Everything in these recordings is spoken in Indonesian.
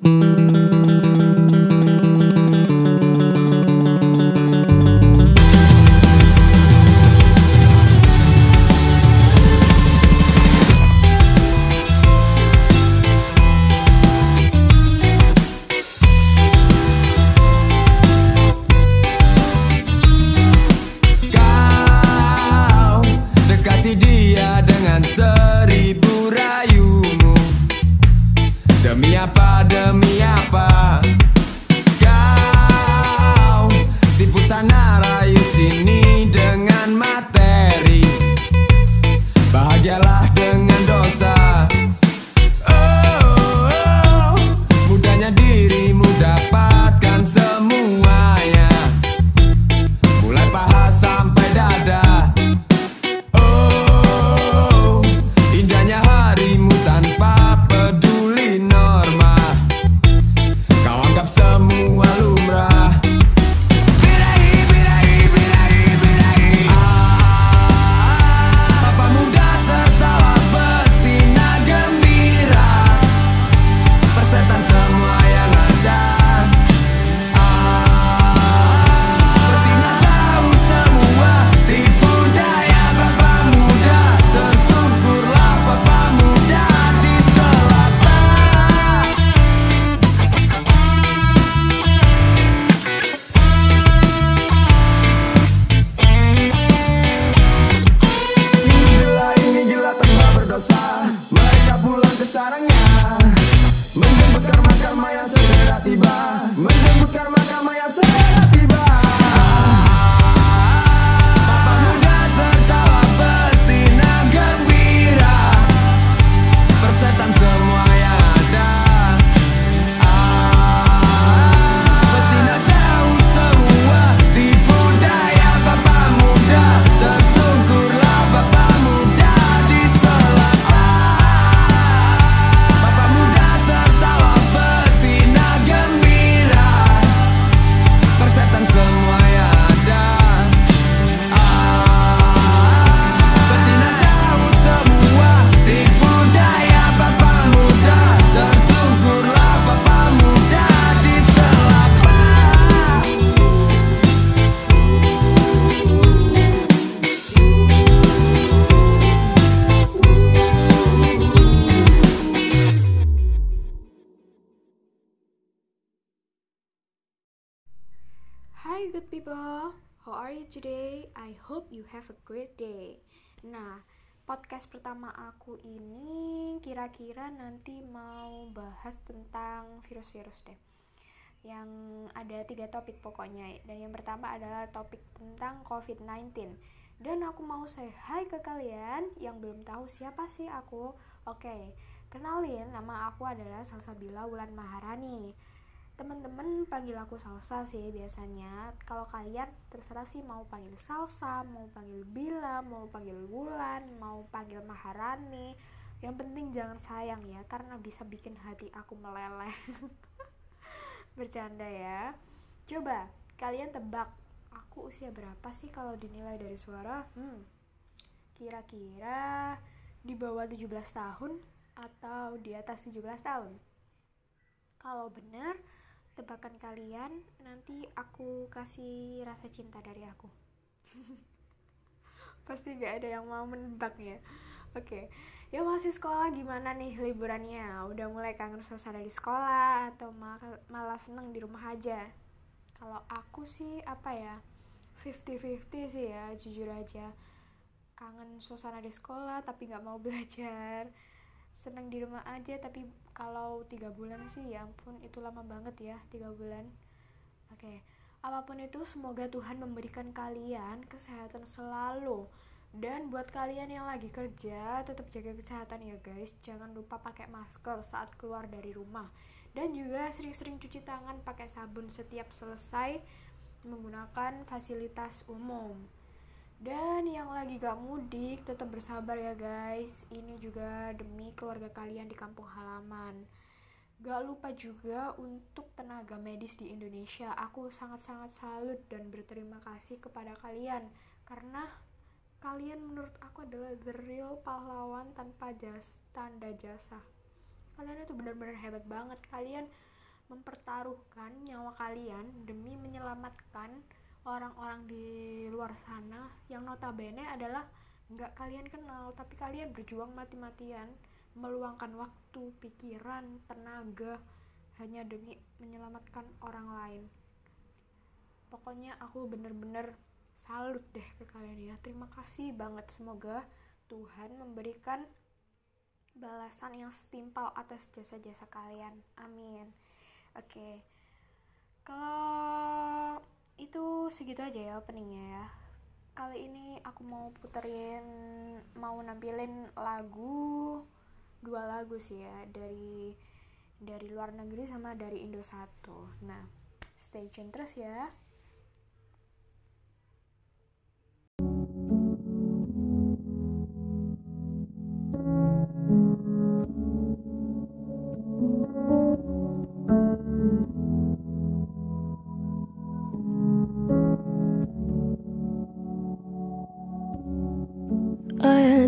Kau virus-virus deh. Yang ada tiga topik pokoknya. Dan yang pertama adalah topik tentang COVID-19. Dan aku mau say hi ke kalian yang belum tahu siapa sih aku. Oke, kenalin nama aku adalah Salsabila Wulan Maharani teman-teman panggil aku salsa sih biasanya kalau kalian terserah sih mau panggil salsa mau panggil bila mau panggil wulan mau panggil maharani yang penting jangan sayang ya karena bisa bikin hati aku meleleh. Bercanda ya. Coba kalian tebak aku usia berapa sih kalau dinilai dari suara? Hmm. Kira-kira di bawah 17 tahun atau di atas 17 tahun? Kalau benar tebakan kalian nanti aku kasih rasa cinta dari aku. Pasti gak ada yang mau menebak ya oke. Ya masih sekolah gimana nih liburannya? Udah mulai kangen suasana di sekolah atau mal- malah seneng di rumah aja? Kalau aku sih apa ya 50-50 sih ya jujur aja. Kangen suasana di sekolah tapi nggak mau belajar. Seneng di rumah aja tapi kalau tiga bulan sih ya ampun itu lama banget ya tiga bulan. Oke. Apa pun itu semoga Tuhan memberikan kalian kesehatan selalu dan buat kalian yang lagi kerja tetap jaga kesehatan ya guys. Jangan lupa pakai masker saat keluar dari rumah. Dan juga sering-sering cuci tangan pakai sabun setiap selesai menggunakan fasilitas umum. Dan yang lagi gak mudik tetap bersabar ya guys. Ini juga demi keluarga kalian di kampung halaman. Gak lupa juga untuk tenaga medis di Indonesia. Aku sangat-sangat salut dan berterima kasih kepada kalian. Karena kalian menurut aku adalah the real pahlawan tanpa jas tanda jasa. Kalian itu benar-benar hebat banget. Kalian mempertaruhkan nyawa kalian demi menyelamatkan orang-orang di luar sana yang notabene adalah nggak kalian kenal tapi kalian berjuang mati-matian meluangkan waktu, pikiran, tenaga hanya demi menyelamatkan orang lain. Pokoknya aku bener-bener salut deh ke kalian ya. Terima kasih banget. Semoga Tuhan memberikan balasan yang setimpal atas jasa-jasa kalian. Amin. Oke. Okay. kalau itu segitu aja ya openingnya ya. Kali ini aku mau puterin mau nampilin lagu dua lagu sih ya dari dari luar negeri sama dari Indo satu. Nah stay tune terus ya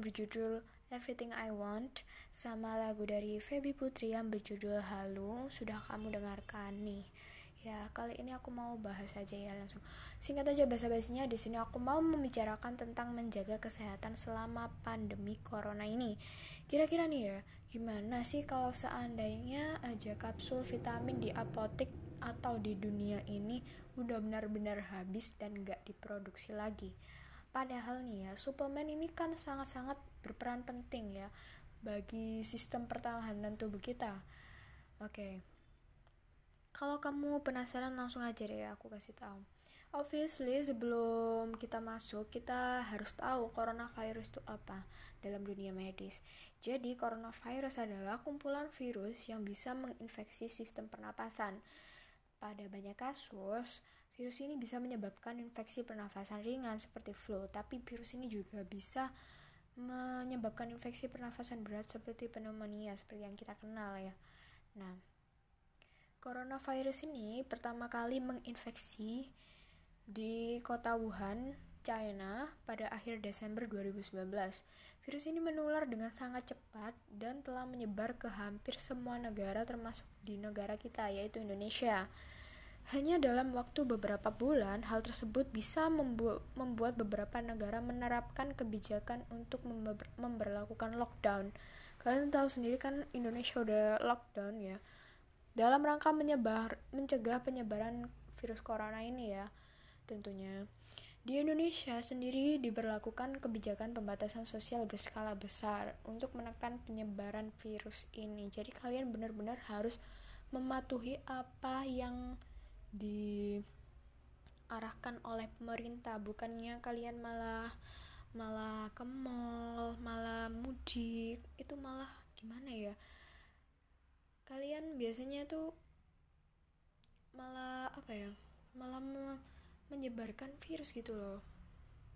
yang berjudul Everything I Want sama lagu dari Feby Putri yang berjudul Halo sudah kamu dengarkan nih. Ya, kali ini aku mau bahas aja ya langsung. Singkat aja bahasa-bahasanya di sini aku mau membicarakan tentang menjaga kesehatan selama pandemi corona ini. Kira-kira nih ya, gimana sih kalau seandainya aja kapsul vitamin di apotek atau di dunia ini udah benar-benar habis dan gak diproduksi lagi? Padahal nih ya suplemen ini kan sangat-sangat berperan penting ya bagi sistem pertahanan tubuh kita oke kalau kamu penasaran langsung aja deh aku kasih tahu Obviously, sebelum kita masuk, kita harus tahu coronavirus itu apa dalam dunia medis. Jadi, coronavirus adalah kumpulan virus yang bisa menginfeksi sistem pernapasan. Pada banyak kasus, virus ini bisa menyebabkan infeksi pernafasan ringan seperti flu, tapi virus ini juga bisa menyebabkan infeksi pernafasan berat seperti pneumonia, seperti yang kita kenal ya. Nah, coronavirus ini pertama kali menginfeksi di kota Wuhan, China pada akhir Desember 2019. Virus ini menular dengan sangat cepat dan telah menyebar ke hampir semua negara termasuk di negara kita yaitu Indonesia. Hanya dalam waktu beberapa bulan, hal tersebut bisa membu membuat beberapa negara menerapkan kebijakan untuk memperlakukan lockdown. Kalian tahu sendiri kan Indonesia udah lockdown ya. Dalam rangka menyebar mencegah penyebaran virus corona ini ya tentunya. Di Indonesia sendiri diberlakukan kebijakan pembatasan sosial berskala besar untuk menekan penyebaran virus ini. Jadi kalian benar-benar harus mematuhi apa yang diarahkan oleh pemerintah, bukannya kalian malah malah ke mall, malah mudik. Itu malah gimana ya? Kalian biasanya tuh malah apa ya? Malah menyebarkan virus gitu loh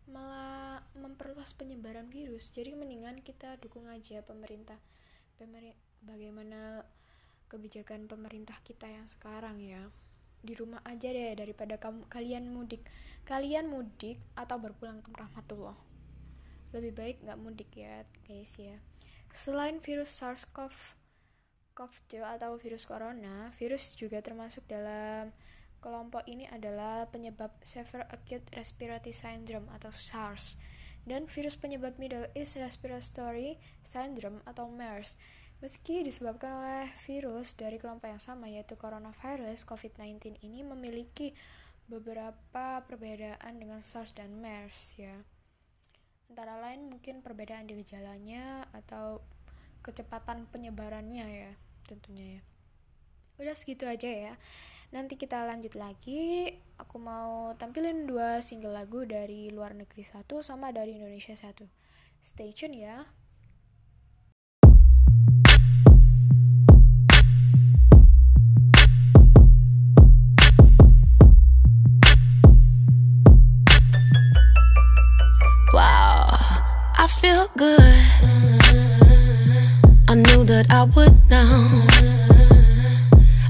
malah memperluas penyebaran virus jadi mendingan kita dukung aja pemerintah Pemer bagaimana kebijakan pemerintah kita yang sekarang ya di rumah aja deh daripada kamu kalian mudik. Kalian mudik atau berpulang ke rahmatullah. Lebih baik nggak mudik ya guys ya. Selain virus SARS-CoV CoV-2 atau virus corona virus juga termasuk dalam Kelompok ini adalah penyebab Severe Acute Respiratory Syndrome atau SARS. Dan virus penyebab Middle East Respiratory Syndrome atau MERS. Meski disebabkan oleh virus dari kelompok yang sama yaitu coronavirus, COVID-19 ini memiliki beberapa perbedaan dengan SARS dan MERS ya. Antara lain mungkin perbedaan di gejalanya atau kecepatan penyebarannya ya tentunya ya. Udah segitu aja ya. Nanti kita lanjut lagi. Aku mau tampilin dua single lagu dari luar negeri satu sama dari Indonesia satu. Stay tune ya. I feel good. I knew that I would now.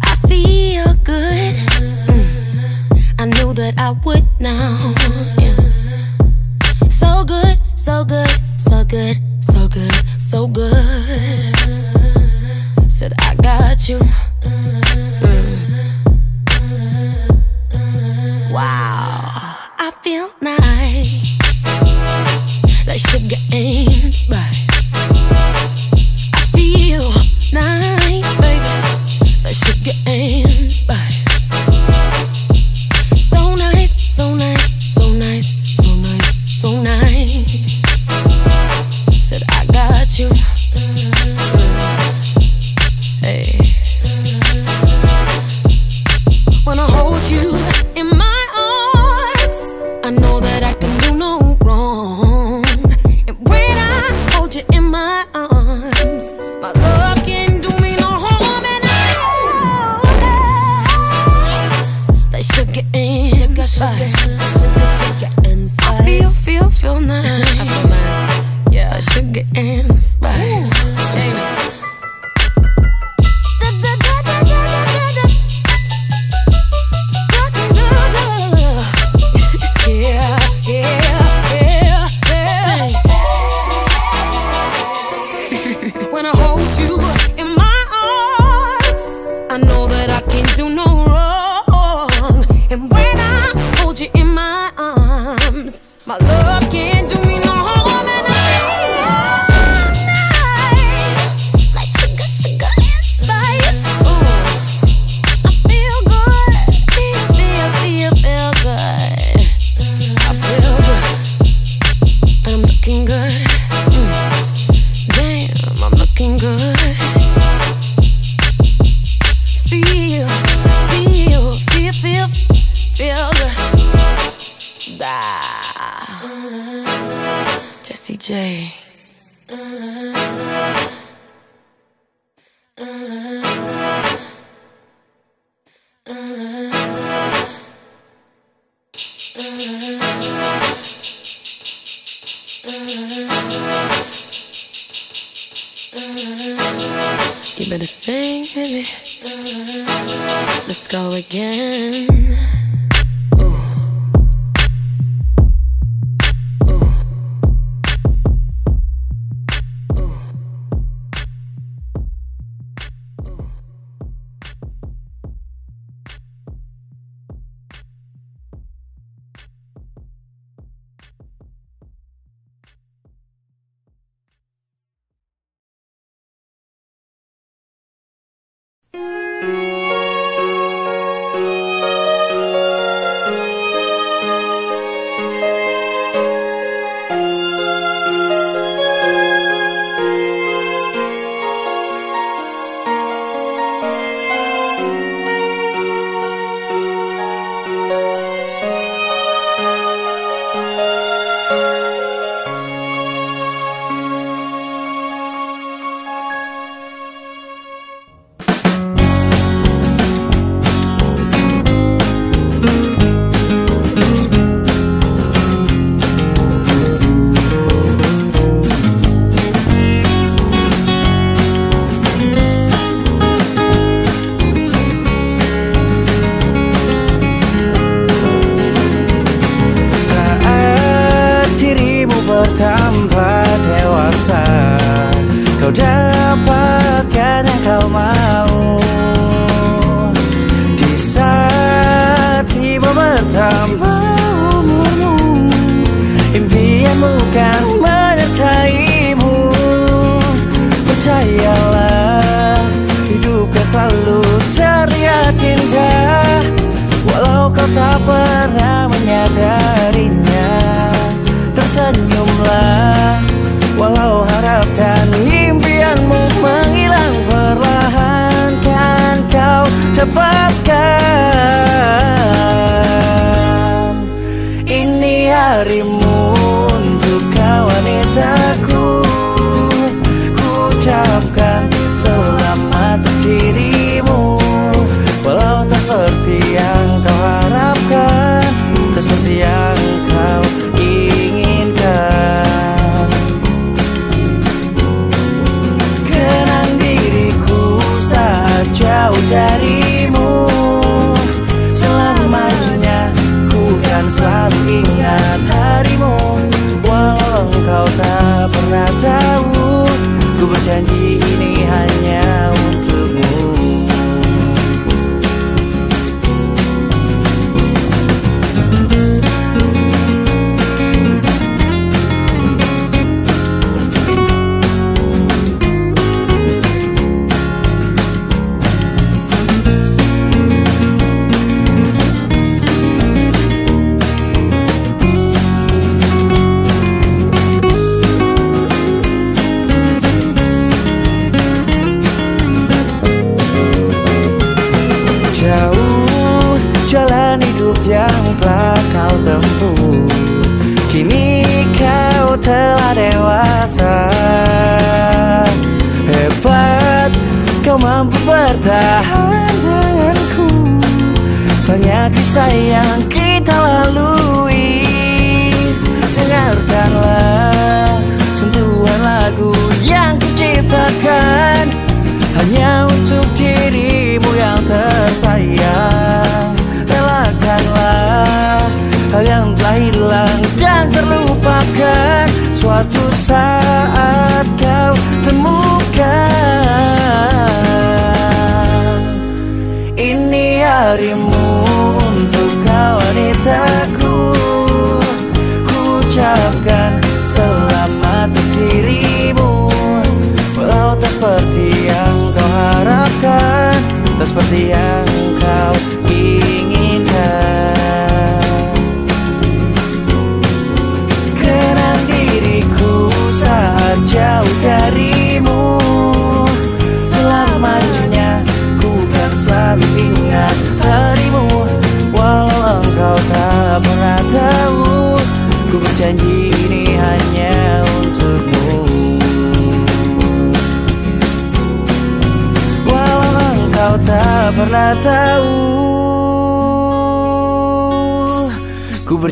I feel good. Mm. I knew that I would now. Yes. So good, so good, so good, so good, so good. Said I got you. Mm. Wow, I feel nice, like sugar and spice. I feel nice, baby, like sugar and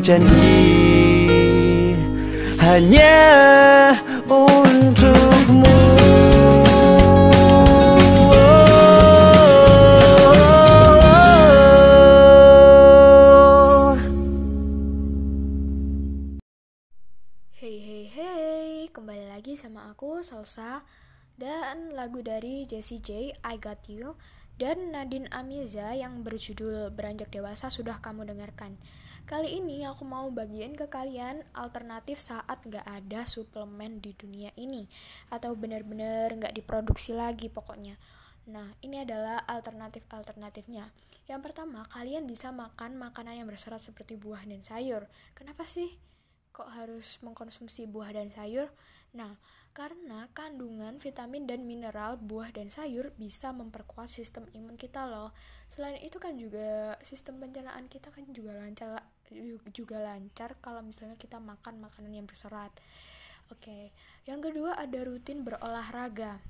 berjanji hanya untukmu. Hey hey hey, kembali lagi sama aku Salsa. Dan lagu dari Jessie J I Got You dan Nadine Amiza yang berjudul Beranjak Dewasa sudah kamu dengarkan. Kali ini aku mau bagiin ke kalian alternatif saat nggak ada suplemen di dunia ini atau benar-benar nggak diproduksi lagi pokoknya. Nah, ini adalah alternatif-alternatifnya. Yang pertama, kalian bisa makan makanan yang berserat seperti buah dan sayur. Kenapa sih? kok harus mengkonsumsi buah dan sayur? Nah, karena kandungan vitamin dan mineral buah dan sayur bisa memperkuat sistem imun kita loh. Selain itu kan juga sistem pencernaan kita kan juga lancar juga lancar kalau misalnya kita makan makanan yang berserat. Oke, yang kedua ada rutin berolahraga.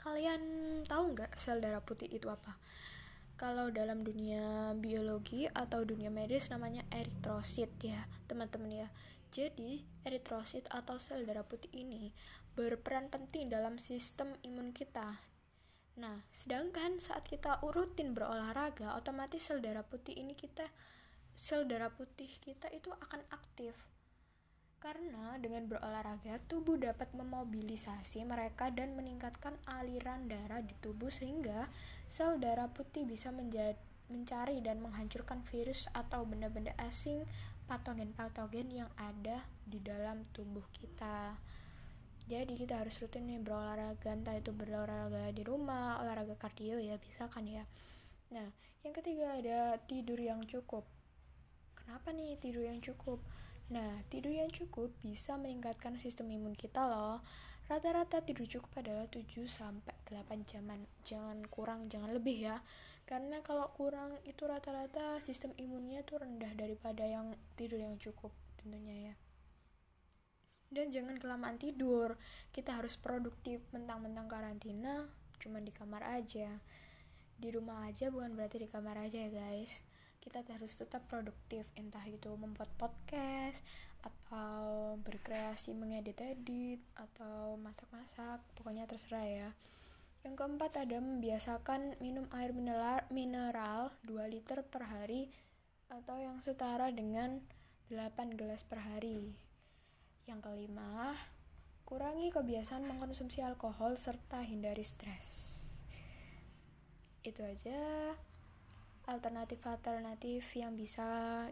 Kalian tahu nggak sel darah putih itu apa? kalau dalam dunia biologi atau dunia medis namanya eritrosit ya teman-teman ya jadi eritrosit atau sel darah putih ini berperan penting dalam sistem imun kita nah sedangkan saat kita urutin berolahraga otomatis sel darah putih ini kita sel darah putih kita itu akan aktif karena dengan berolahraga, tubuh dapat memobilisasi mereka dan meningkatkan aliran darah di tubuh sehingga sel darah putih bisa mencari dan menghancurkan virus atau benda-benda asing patogen-patogen yang ada di dalam tubuh kita. Jadi kita harus rutin nih berolahraga, entah itu berolahraga di rumah, olahraga kardio ya bisa kan ya. Nah, yang ketiga ada tidur yang cukup. Kenapa nih tidur yang cukup? Nah, tidur yang cukup bisa meningkatkan sistem imun kita loh. Rata-rata tidur cukup adalah 7 sampai 8 jaman. Jangan kurang, jangan lebih ya. Karena kalau kurang itu rata-rata sistem imunnya tuh rendah daripada yang tidur yang cukup tentunya ya. Dan jangan kelamaan tidur. Kita harus produktif mentang-mentang karantina cuma di kamar aja. Di rumah aja bukan berarti di kamar aja ya, guys kita harus tetap produktif entah itu membuat podcast atau berkreasi mengedit-edit atau masak-masak pokoknya terserah ya yang keempat ada membiasakan minum air mineral, mineral 2 liter per hari atau yang setara dengan 8 gelas per hari. Yang kelima, kurangi kebiasaan mengkonsumsi alkohol serta hindari stres. Itu aja alternatif-alternatif yang bisa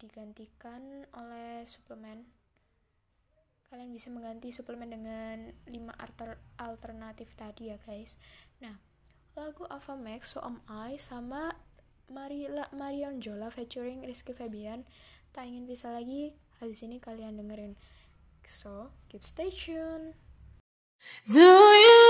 digantikan oleh suplemen. Kalian bisa mengganti suplemen dengan 5 alter alternatif tadi ya guys. Nah lagu Ava Max So Am I sama Marila Marion Jola featuring Rizky Febian. Tak ingin bisa lagi habis ini kalian dengerin. So keep stay tuned Do you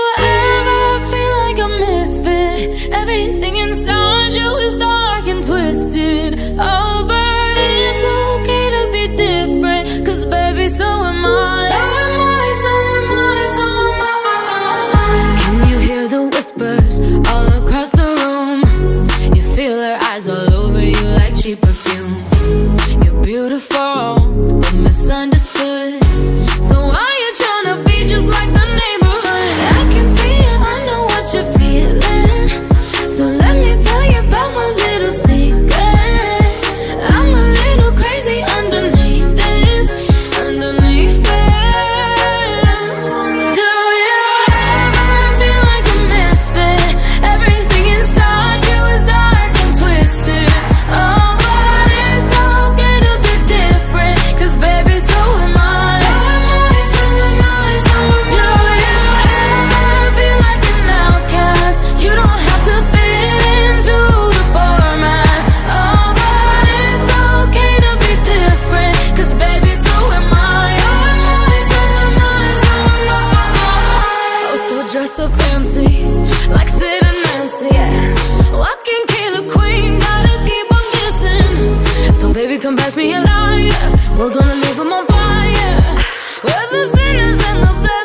like a misfit? Everything inside you is dark and twisted. Oh, but it's okay to be different. Cause baby, so am I. So am I, so am I, so am I. Can you hear the whispers all across the room? You feel her eyes all over you like cheap perfume. You're beautiful, but misunderstood. Walking killer queen, gotta keep on. So baby, come pass me a lighter. We're gonna leave 'em on fire. We're the sinners and the blessings.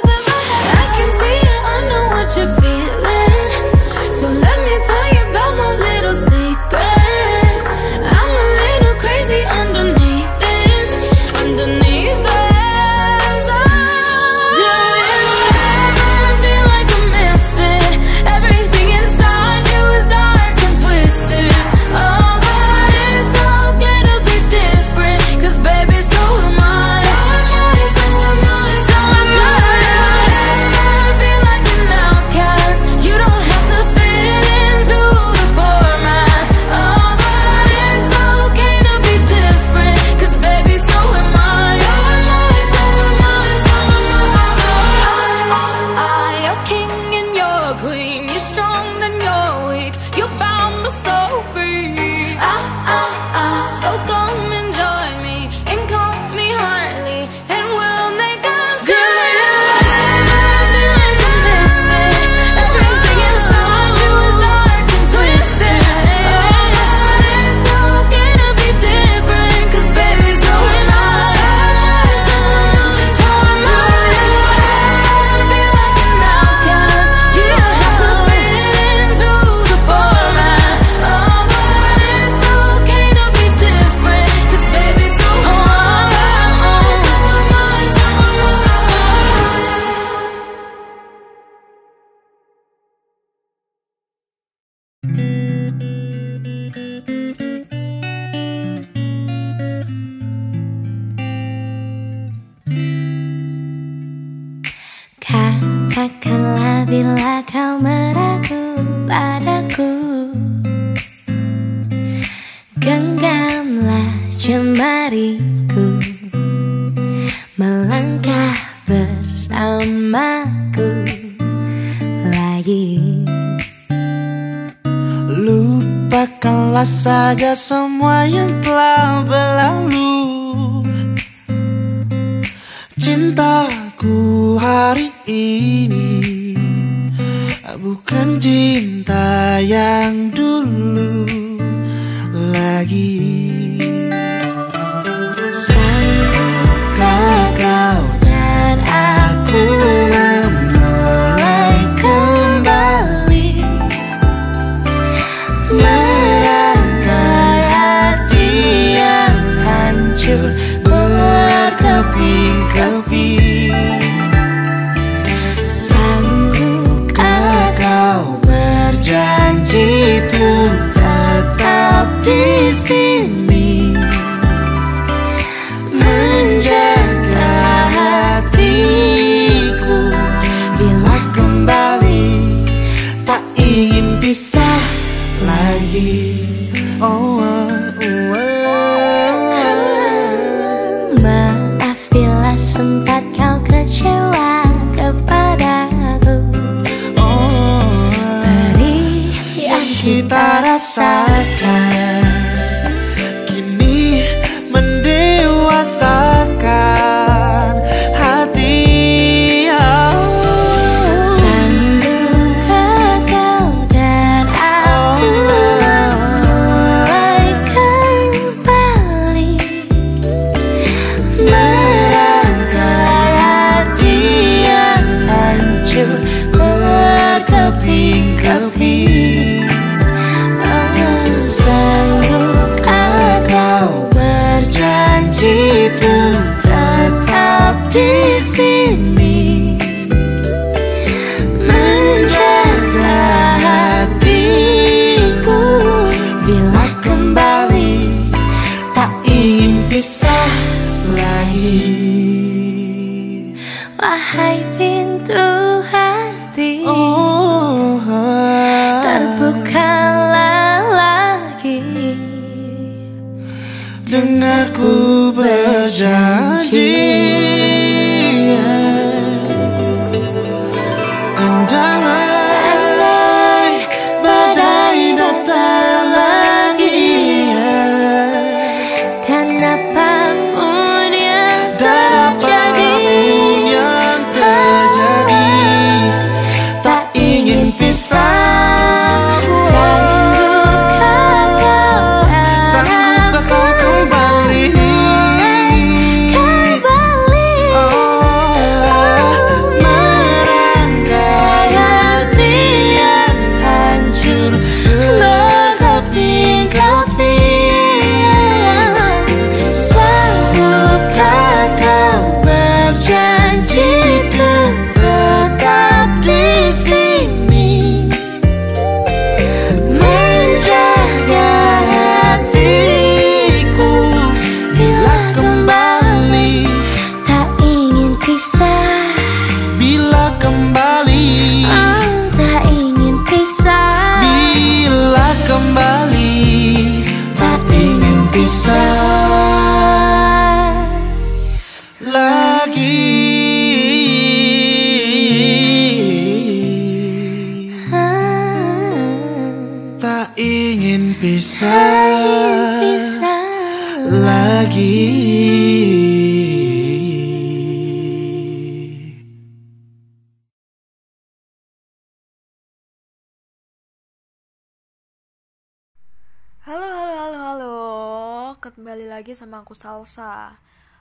Salsa.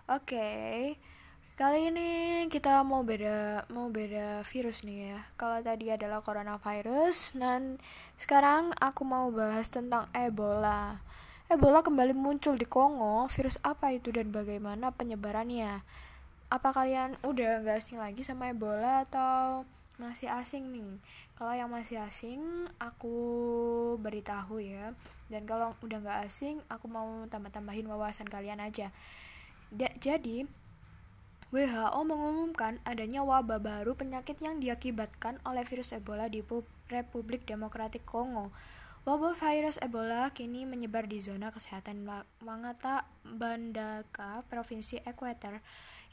Oke. Kali ini kita mau beda mau beda virus nih ya. Kalau tadi adalah coronavirus, dan sekarang aku mau bahas tentang Ebola. Ebola kembali muncul di Kongo. Virus apa itu dan bagaimana penyebarannya? Apa kalian udah nggak asing lagi sama Ebola atau masih asing nih? Kalau yang masih asing, aku beritahu ya. Dan kalau udah nggak asing, aku mau tambah-tambahin wawasan kalian aja. Da- jadi, WHO mengumumkan adanya wabah baru penyakit yang diakibatkan oleh virus Ebola di Pu- Republik Demokratik Kongo. Wabah virus Ebola kini menyebar di zona kesehatan Ma- Mangata Bandaka, Provinsi Equator,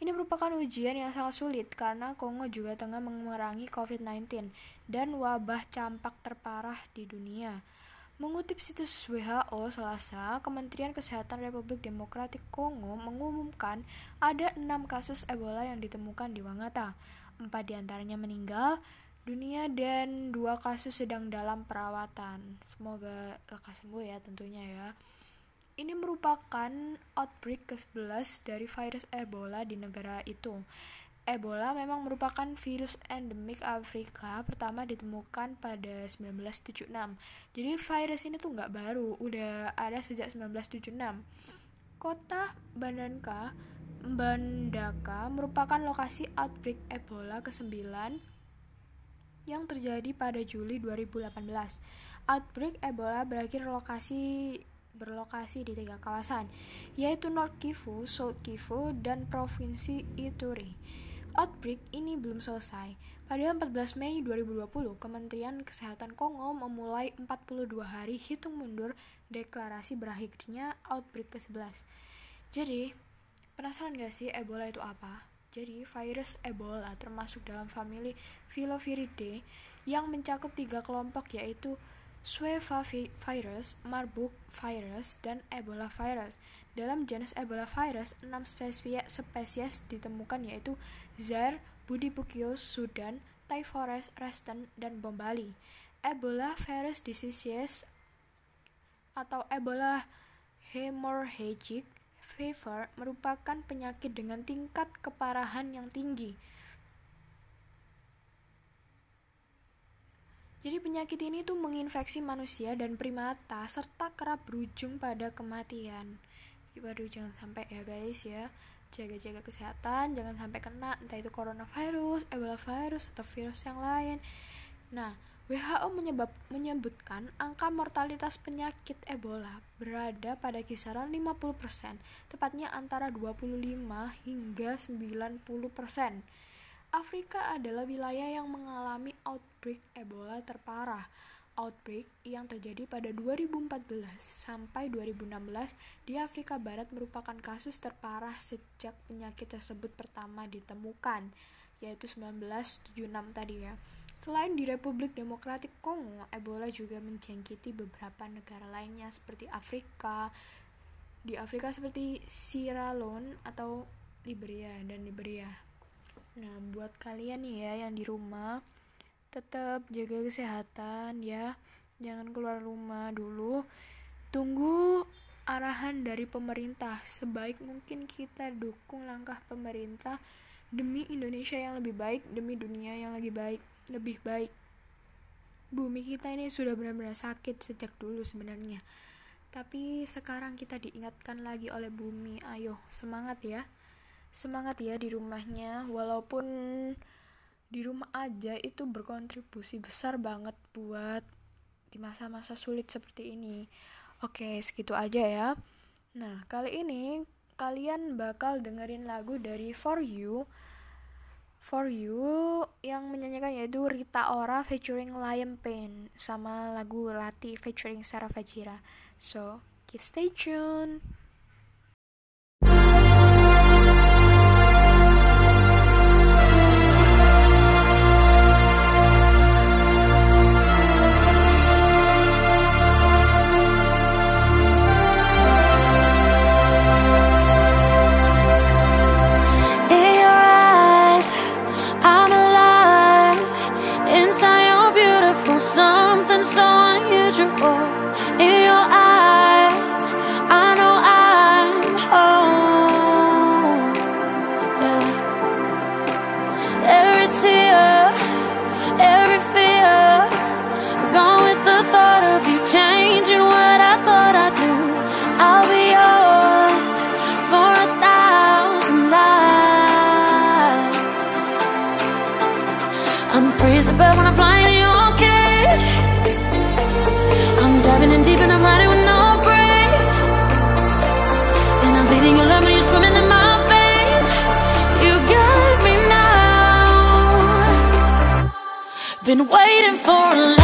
Ini merupakan ujian yang sangat sulit karena Kongo juga tengah memerangi COVID-19 dan wabah campak terparah di dunia. Mengutip situs WHO Selasa, Kementerian Kesehatan Republik Demokratik Kongo mengumumkan ada enam kasus Ebola yang ditemukan di Wangata. Empat di antaranya meninggal dunia dan dua kasus sedang dalam perawatan. Semoga lekas sembuh ya tentunya ya. Ini merupakan outbreak ke-11 dari virus Ebola di negara itu. Ebola memang merupakan virus endemik Afrika pertama ditemukan pada 1976. Jadi virus ini tuh nggak baru, udah ada sejak 1976. Kota Bandanka, Bandaka merupakan lokasi outbreak Ebola ke-9 yang terjadi pada Juli 2018. Outbreak Ebola berakhir lokasi berlokasi di tiga kawasan, yaitu North Kivu, South Kivu, dan Provinsi Ituri. Outbreak ini belum selesai. Pada 14 Mei 2020, Kementerian Kesehatan Kongo memulai 42 hari hitung mundur deklarasi berakhirnya outbreak ke-11. Jadi, penasaran gak sih Ebola itu apa? Jadi, virus Ebola termasuk dalam famili Filoviridae yang mencakup tiga kelompok yaitu Sueva virus, Marburg virus, dan Ebola virus. Dalam jenis Ebola virus, 6 spesies, spesies ditemukan yaitu Zaire, Budibukios, Sudan, Typhorus, Reston, dan Bombali. Ebola virus disease atau Ebola hemorrhagic fever merupakan penyakit dengan tingkat keparahan yang tinggi Jadi penyakit ini tuh menginfeksi manusia dan primata serta kerap berujung pada kematian. Waduh jangan sampai ya guys ya Jaga-jaga kesehatan Jangan sampai kena entah itu coronavirus, ebola virus, atau virus yang lain Nah WHO menyebab, menyebutkan angka mortalitas penyakit Ebola berada pada kisaran 50%, tepatnya antara 25 hingga 90%. Afrika adalah wilayah yang mengalami outbreak Ebola terparah. Outbreak yang terjadi pada 2014 sampai 2016 di Afrika Barat merupakan kasus terparah sejak penyakit tersebut pertama ditemukan, yaitu 1976 tadi ya. Selain di Republik Demokratik Kongo, Ebola juga menjangkiti beberapa negara lainnya seperti Afrika, di Afrika seperti Sierra Leone atau Liberia dan Liberia. Nah, buat kalian nih ya yang di rumah, tetap jaga kesehatan ya. Jangan keluar rumah dulu. Tunggu arahan dari pemerintah. Sebaik mungkin kita dukung langkah pemerintah demi Indonesia yang lebih baik, demi dunia yang lebih baik, lebih baik. Bumi kita ini sudah benar-benar sakit sejak dulu sebenarnya. Tapi sekarang kita diingatkan lagi oleh bumi. Ayo, semangat ya semangat ya di rumahnya. Walaupun di rumah aja itu berkontribusi besar banget buat di masa-masa sulit seperti ini. Oke segitu aja ya. Nah kali ini kalian bakal dengerin lagu dari For You. For You yang menyanyikan yaitu Rita Ora featuring Lion Pain sama lagu Lati featuring Sarah Fajira. So keep stay tuned Been waiting for a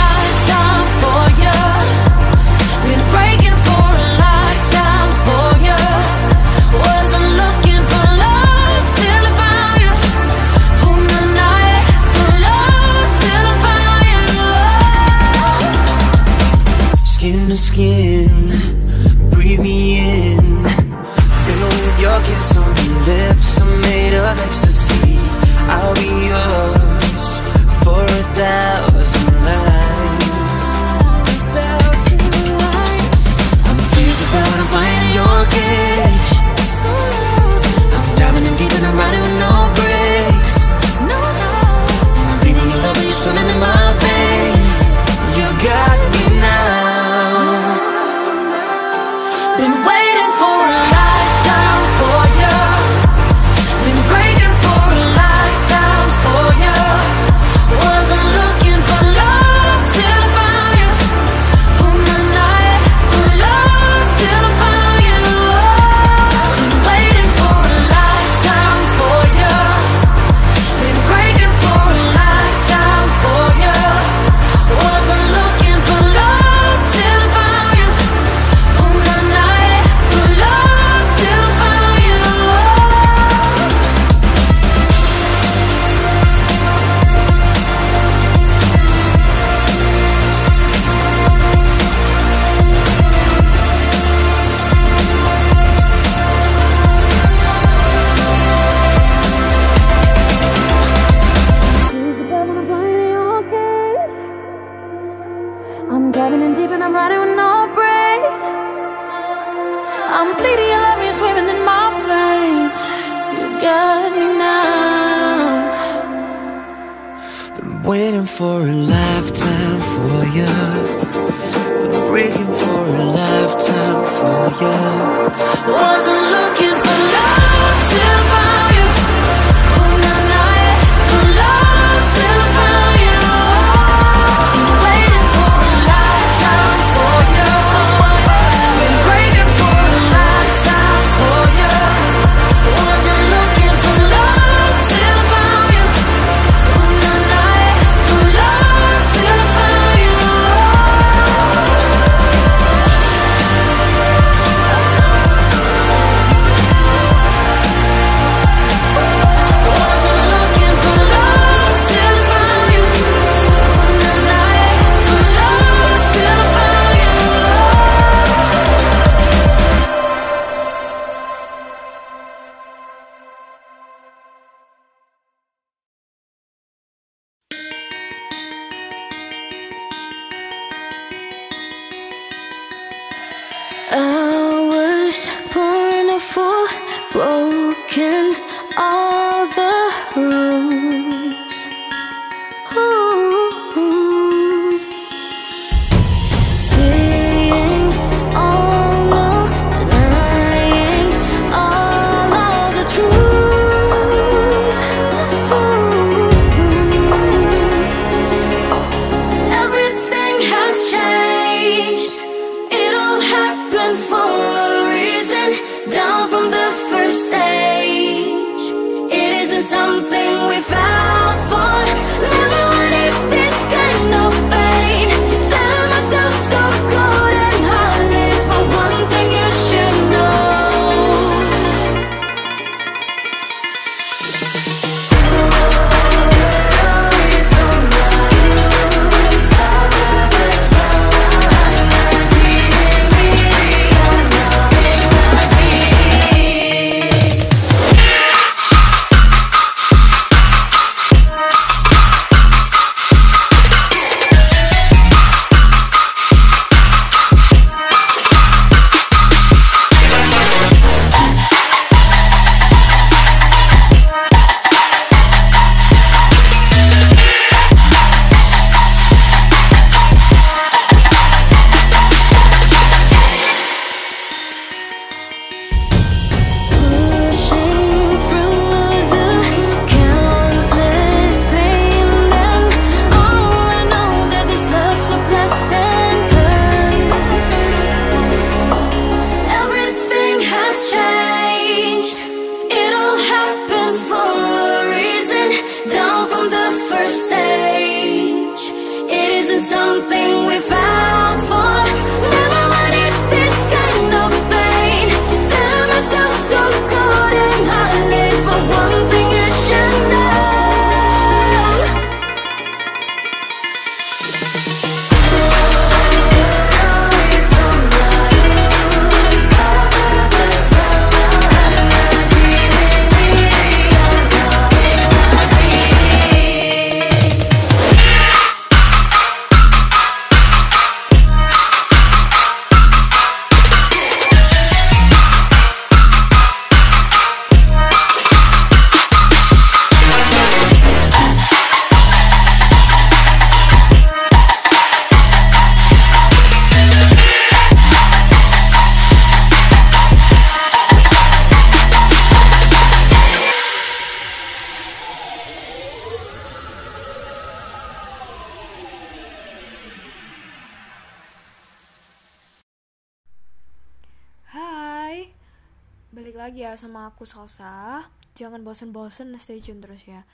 Bosen-bosen stay tune terus ya.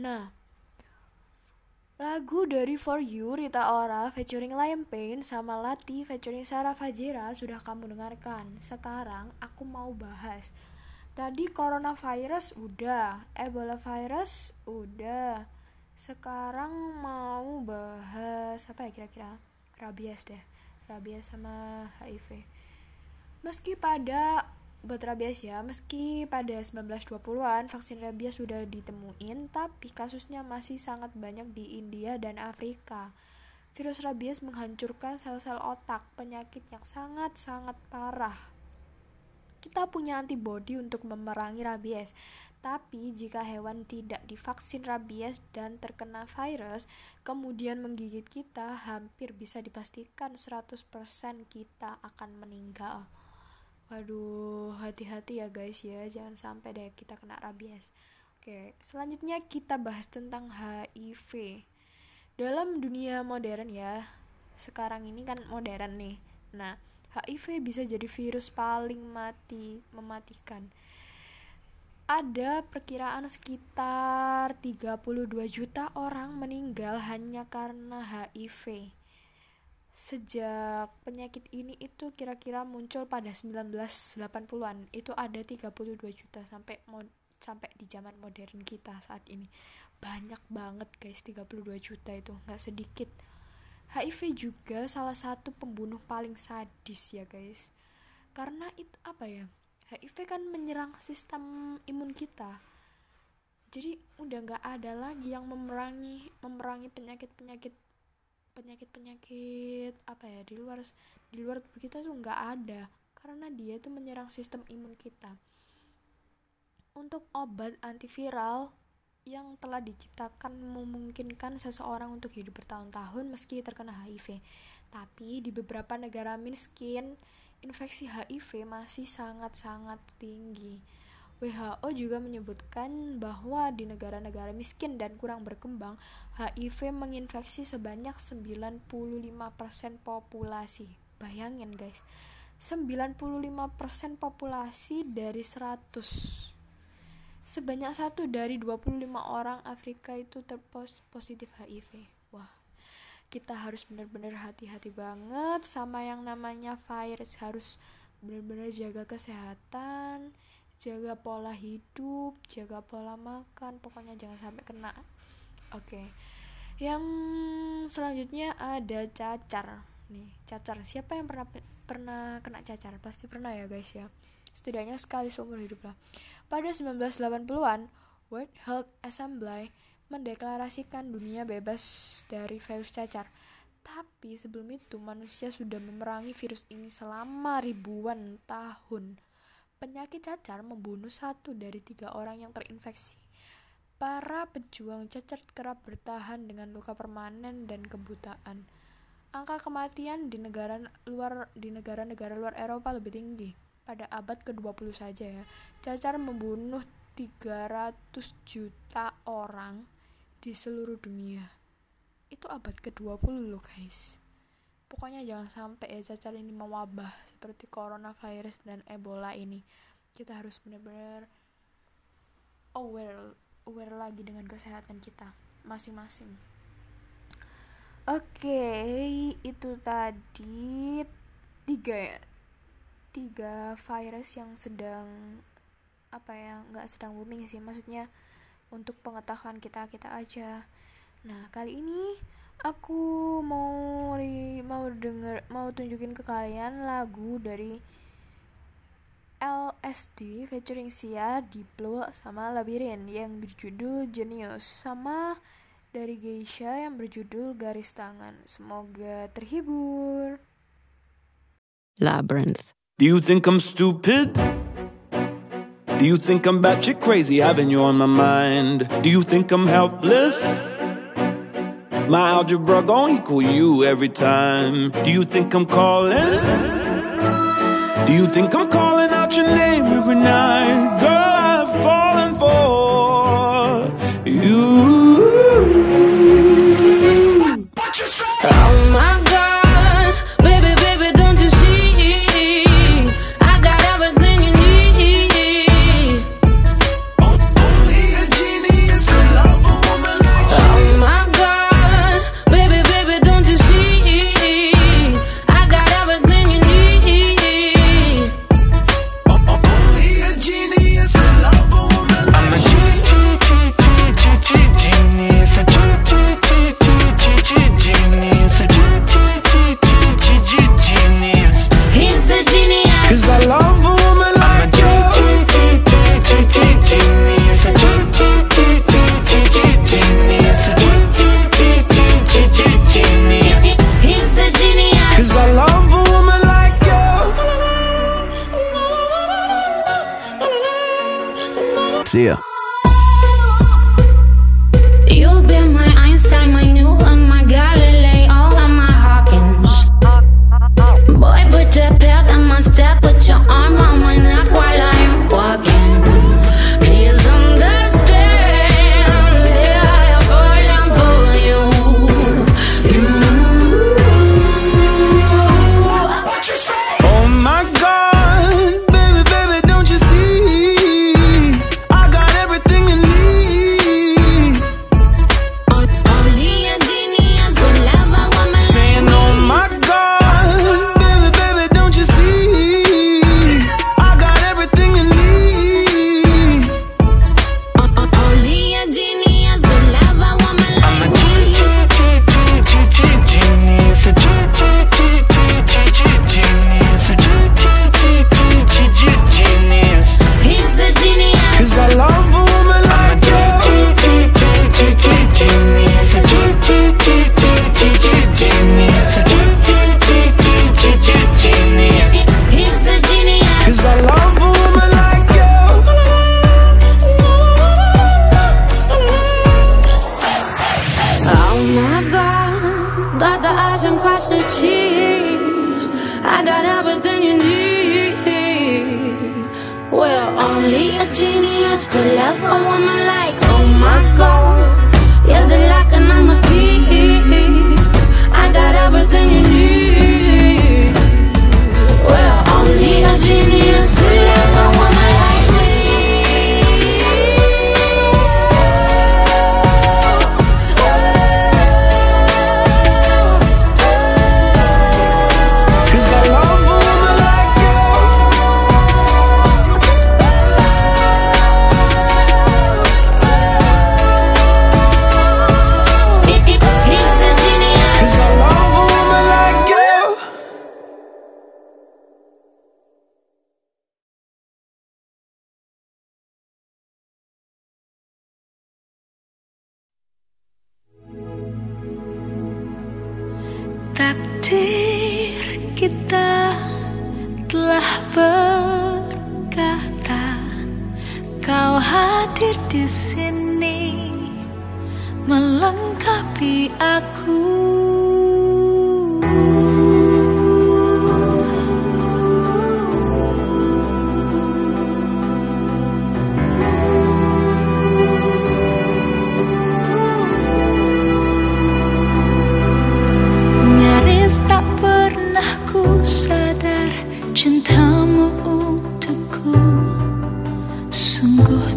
Nah, lagu dari For You Rita Ora featuring Liam Payne sama Lati featuring Sarah Fajera sudah kamu dengarkan. Sekarang aku mau bahas. Tadi coronavirus udah, Ebola virus udah. Sekarang mau bahas apa ya kira-kira? Rabies deh. Rabies sama HIV. Meski pada buat rabies ya, meski pada 1920-an vaksin rabies sudah ditemuin, tapi kasusnya masih sangat banyak di India dan Afrika. Virus rabies menghancurkan sel-sel otak, penyakit yang sangat-sangat parah. Kita punya antibodi untuk memerangi rabies, tapi jika hewan tidak divaksin rabies dan terkena virus, kemudian menggigit kita, hampir bisa dipastikan 100% kita akan meninggal. Waduh, hati-hati ya guys ya, jangan sampai deh kita kena rabies. Oke, selanjutnya kita bahas tentang HIV. Dalam dunia modern ya, sekarang ini kan modern nih. Nah, HIV bisa jadi virus paling mati, mematikan. Ada perkiraan sekitar 32 juta orang meninggal hanya karena HIV sejak penyakit ini itu kira-kira muncul pada 1980-an itu ada 32 juta sampai sampai di zaman modern kita saat ini. Banyak banget guys 32 juta itu nggak sedikit. HIV juga salah satu pembunuh paling sadis ya guys. Karena itu apa ya HIV kan menyerang sistem imun kita. Jadi udah nggak ada lagi yang memerangi memerangi penyakit penyakit penyakit-penyakit apa ya di luar di luar tubuh kita tuh nggak ada karena dia tuh menyerang sistem imun kita untuk obat antiviral yang telah diciptakan memungkinkan seseorang untuk hidup bertahun-tahun meski terkena HIV. Tapi di beberapa negara miskin, infeksi HIV masih sangat-sangat tinggi. WHO juga menyebutkan bahwa di negara-negara miskin dan kurang berkembang, HIV menginfeksi sebanyak 95% populasi. Bayangin guys, 95% populasi dari 100. Sebanyak satu dari 25 orang Afrika itu terpos positif HIV. Wah, kita harus benar-benar hati-hati banget sama yang namanya virus. Harus benar-benar jaga kesehatan jaga pola hidup jaga pola makan pokoknya jangan sampai kena. Oke. Okay. yang selanjutnya ada cacar. Nih cacar. Siapa yang pernah pernah kena cacar? Pasti pernah ya guys ya. Setidaknya sekali seumur hidup lah. Pada 1980-an World Health Assembly mendeklarasikan dunia bebas dari virus cacar. Tapi sebelum itu manusia sudah memerangi virus ini selama ribuan tahun Penyakit cacar membunuh satu dari tiga orang yang terinfeksi. Para pejuang cacar kerap bertahan dengan luka permanen dan kebutaan. Angka kematian di negara luar di negara-negara luar Eropa lebih tinggi. Pada abad ke-20 saja ya, cacar membunuh 300 juta orang di seluruh dunia. Itu abad ke-20 loh guys pokoknya jangan sampai ya cacar ini mewabah seperti coronavirus dan ebola ini. Kita harus benar-benar aware aware lagi dengan kesehatan kita masing-masing. Oke okay, itu tadi tiga ya? Tiga virus yang sedang apa ya nggak sedang booming sih. Maksudnya untuk pengetahuan kita kita aja. Nah kali ini aku mau mau denger mau tunjukin ke kalian lagu dari LSD featuring Sia Diplo sama Labirin yang berjudul Genius sama dari Geisha yang berjudul Garis Tangan. Semoga terhibur. Labyrinth. Do you think I'm stupid? Do you think I'm batshit crazy having you on my mind? Do you think I'm helpless? My algebra gon' equal you every time. Do you think I'm calling? Do you think I'm calling out your name every night? Girl, I've fallen for you. Oh my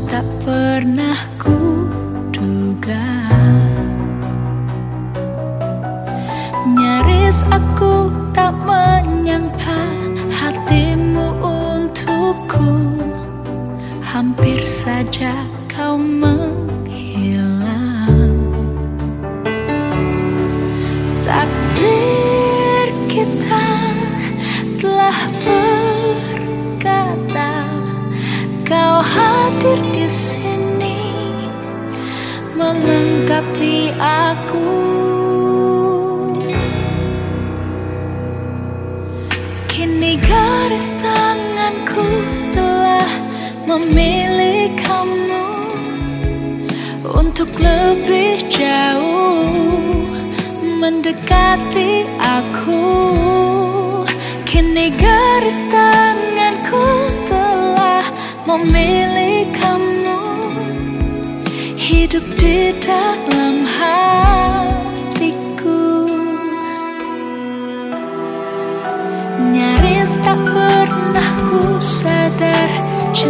tak pernah ku duga. Nyaris aku tak menyangka hatimu untukku. Hampir saja kau meng memilih kamu untuk lebih jauh mendekati aku. Kini garis tanganku telah memilih kamu hidup di dalam hatiku. Nyaris tak pernah ku sadar ฉั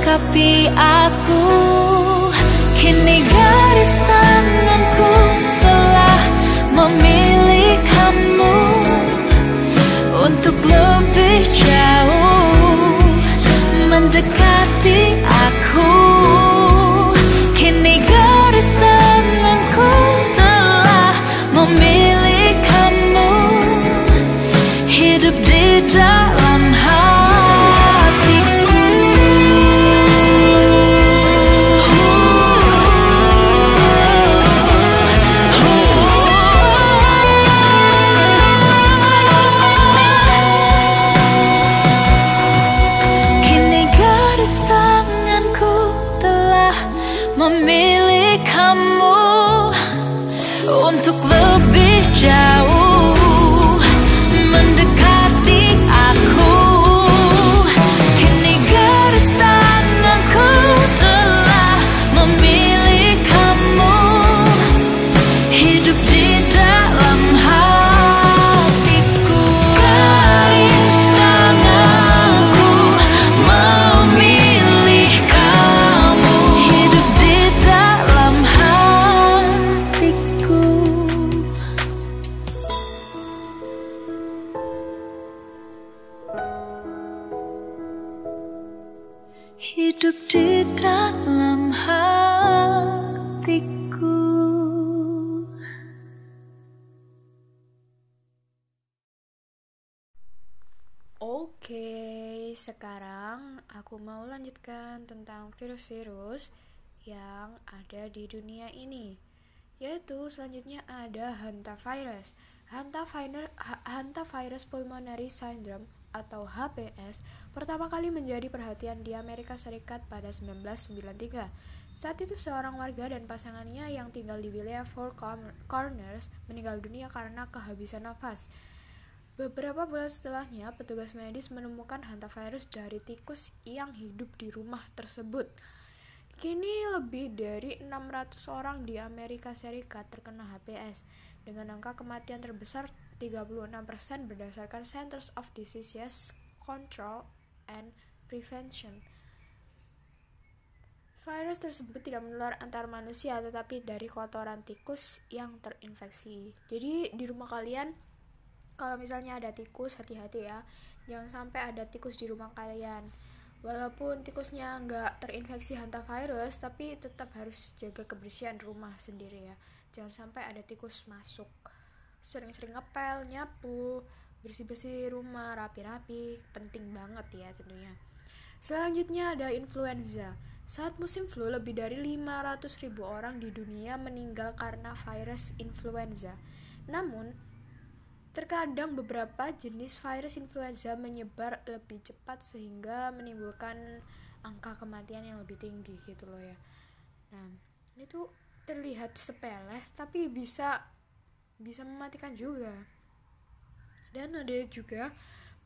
melengkapi aku. Kini garis tanganku telah memilih kamu Untuk lebih jauh mendekati aku. Kini garis tanganku telah memilih kamu. Hidup di dalam aku mau lanjutkan tentang virus-virus yang ada di dunia ini. Yaitu selanjutnya ada hantavirus. Hantavirus, pulmonary syndrome atau HPS pertama kali menjadi perhatian di Amerika Serikat pada 1993. Saat itu seorang warga dan pasangannya yang tinggal di wilayah Four Corn- Corners meninggal dunia karena kehabisan nafas. Beberapa bulan setelahnya, petugas medis menemukan hantavirus dari tikus yang hidup di rumah tersebut. Kini lebih dari 600 orang di Amerika Serikat terkena HPS dengan angka kematian terbesar 36% berdasarkan Centers of Disease Control and Prevention. Virus tersebut tidak menular antar manusia tetapi dari kotoran tikus yang terinfeksi. Jadi di rumah kalian kalau misalnya ada tikus hati-hati ya. Jangan sampai ada tikus di rumah kalian. Walaupun tikusnya nggak terinfeksi hantavirus tapi tetap harus jaga kebersihan rumah sendiri ya. Jangan sampai ada tikus masuk. Sering-sering ngepel nyapu bersih-bersih rumah rapi-rapi penting banget ya tentunya. Selanjutnya ada influenza. Saat musim flu lebih dari 500 ribu orang di dunia meninggal karena virus influenza. Namun Terkadang beberapa jenis virus influenza menyebar lebih cepat sehingga menimbulkan angka kematian yang lebih tinggi gitu loh ya. Nah, itu terlihat sepele tapi bisa bisa mematikan juga. Dan ada juga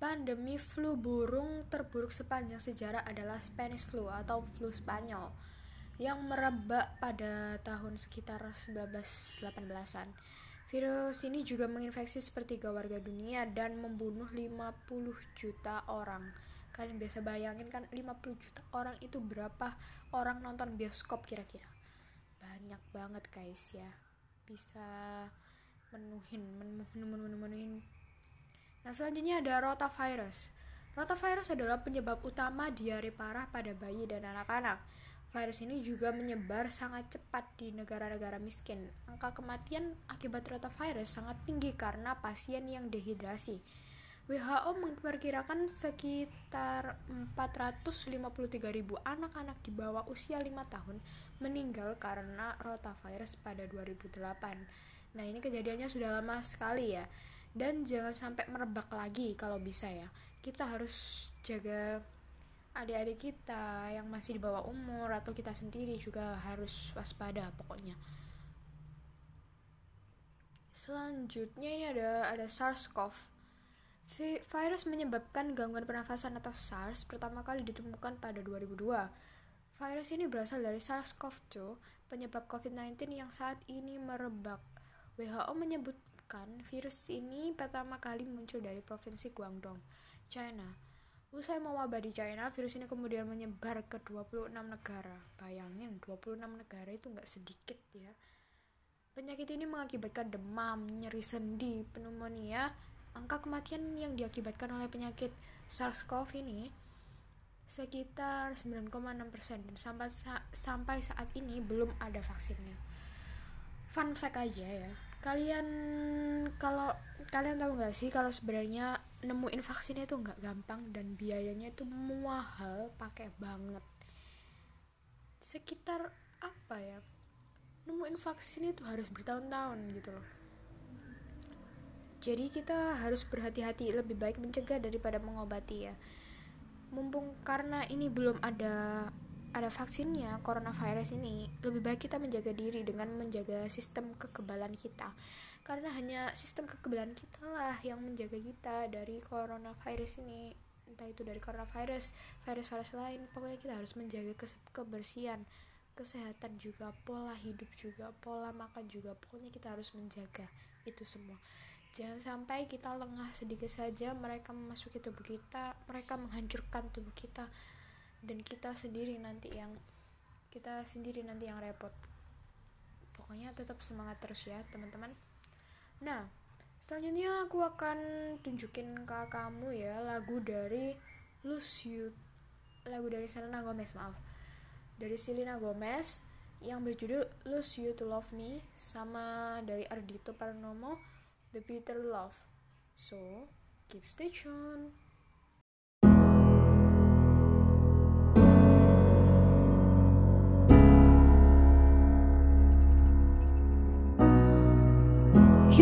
pandemi flu burung terburuk sepanjang sejarah adalah Spanish flu atau flu Spanyol yang merebak pada tahun sekitar 1918-an. Virus ini juga menginfeksi sepertiga warga dunia dan membunuh 50 juta orang. Kalian biasa bayangin kan 50 juta orang itu berapa orang nonton bioskop kira-kira? Banyak banget guys ya. Bisa menuhin, menuhin, menuhin, menuhin. Nah selanjutnya ada rotavirus. Rotavirus adalah penyebab utama diare parah pada bayi dan anak-anak. Virus ini juga menyebar sangat cepat di negara-negara miskin. Angka kematian akibat rotavirus sangat tinggi karena pasien yang dehidrasi. WHO memperkirakan sekitar 453.000 anak-anak di bawah usia 5 tahun meninggal karena rotavirus pada 2008. Nah, ini kejadiannya sudah lama sekali ya. Dan jangan sampai merebak lagi kalau bisa ya. Kita harus jaga adik-adik kita yang masih di bawah umur atau kita sendiri juga harus waspada pokoknya. Selanjutnya ini ada ada SARS-CoV. Vi- Virus menyebabkan gangguan pernafasan atau SARS pertama kali ditemukan pada 2002. Virus ini berasal dari SARS-CoV-2, penyebab COVID-19 yang saat ini merebak. WHO menyebutkan virus ini pertama kali muncul dari provinsi Guangdong, China. Usai mewabah di China, virus ini kemudian menyebar ke 26 negara. Bayangin, 26 negara itu nggak sedikit ya. Penyakit ini mengakibatkan demam, nyeri sendi, pneumonia. Angka kematian yang diakibatkan oleh penyakit SARS-CoV ini sekitar 9,6% dan sampai, sa- sampai saat ini belum ada vaksinnya. Fun fact aja ya, kalian kalau kalian tahu nggak sih kalau sebenarnya nemuin vaksinnya itu nggak gampang dan biayanya itu mahal pakai banget. Sekitar apa ya? Nemuin vaksin itu harus bertahun-tahun gitu loh. Jadi kita harus berhati-hati lebih baik mencegah daripada mengobati ya. Mumpung karena ini belum ada ada vaksinnya coronavirus ini lebih baik kita menjaga diri dengan menjaga sistem kekebalan kita. Karena hanya sistem kekebalan kita lah yang menjaga kita dari coronavirus ini. Entah itu dari coronavirus virus-virus lain pokoknya kita harus menjaga kebersihan kesehatan juga pola hidup juga pola makan juga pokoknya kita harus menjaga itu semua. Jangan sampai kita lengah sedikit saja mereka memasuki tubuh kita mereka menghancurkan tubuh kita dan kita sendiri nanti yang kita sendiri nanti yang repot. Pokoknya tetap semangat terus ya teman-teman. Nah selanjutnya aku akan tunjukin ke kamu ya lagu dari Lose You lagu dari Selena Gomez maaf. Dari Selena Gomez yang berjudul Lose You to Love Me sama dari Ardito Parnomo The Bitter Love. So keep stay tuned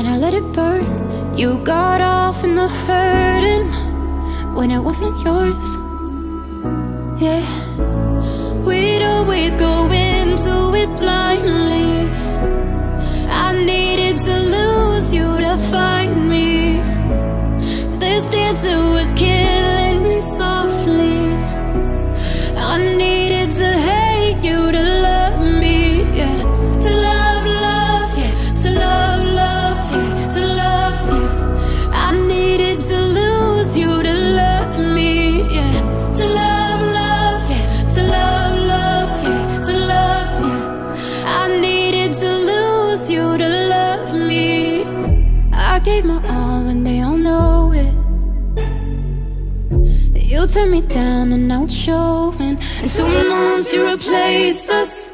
and I let it burn. You got off in the hurting when it wasn't yours. Yeah, we'd always go into it blindly. I needed to lose you to find me. This dancer was killing me softly. Turned me down and it's showing. And two months you replaced us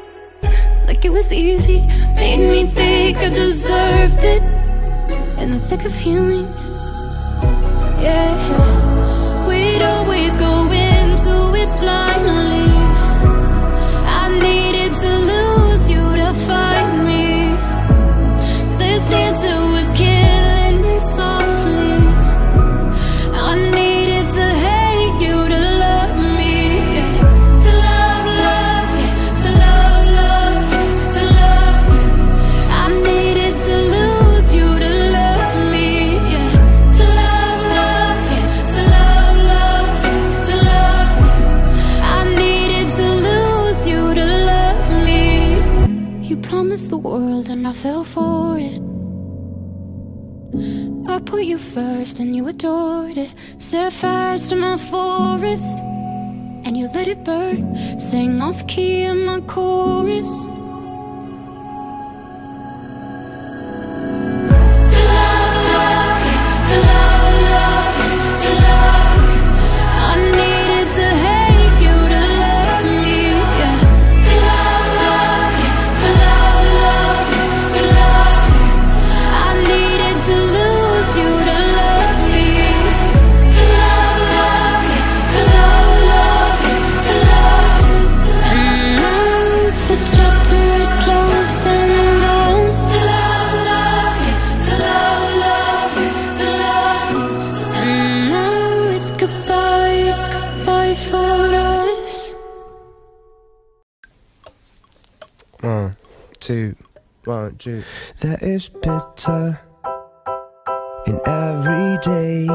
like it was easy. Made me think I deserved it in the thick of healing. Yeah, we'd always go into it blindly. The world and I fell for it. I put you first and you adored it. Set fires to my forest and you let it burn. Sang off key in my chorus. One, two. There is bitter in every day.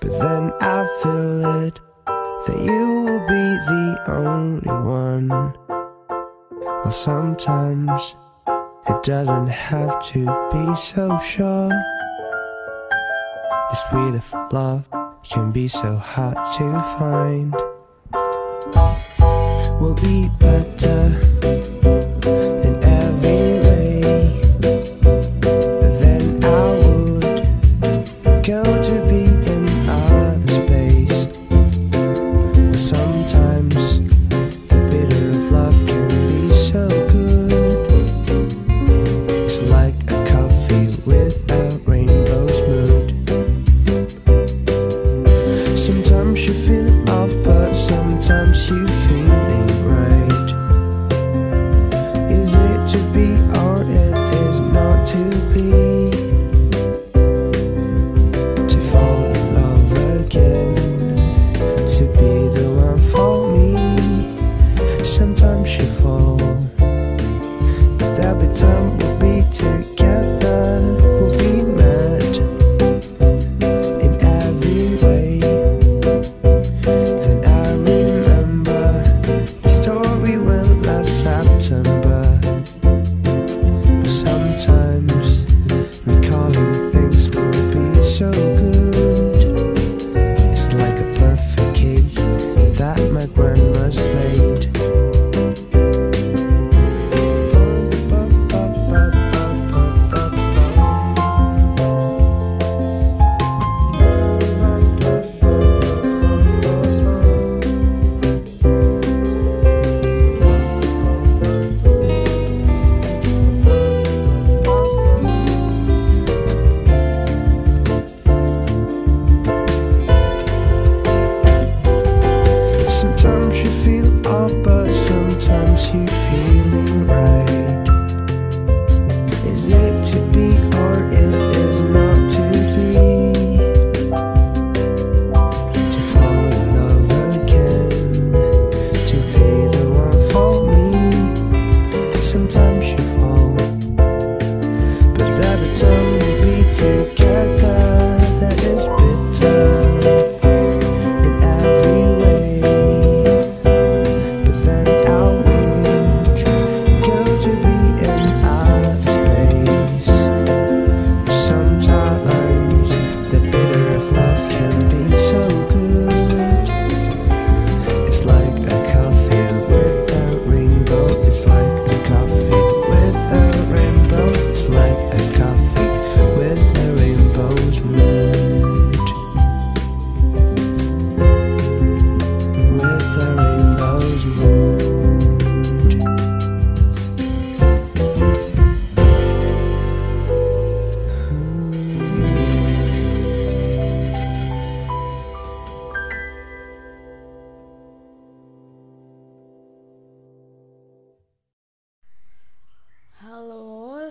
But then I feel it that you will be the only one. Well, sometimes It doesn't have to be so sure. The sweet of love can be so hard to find. We'll be better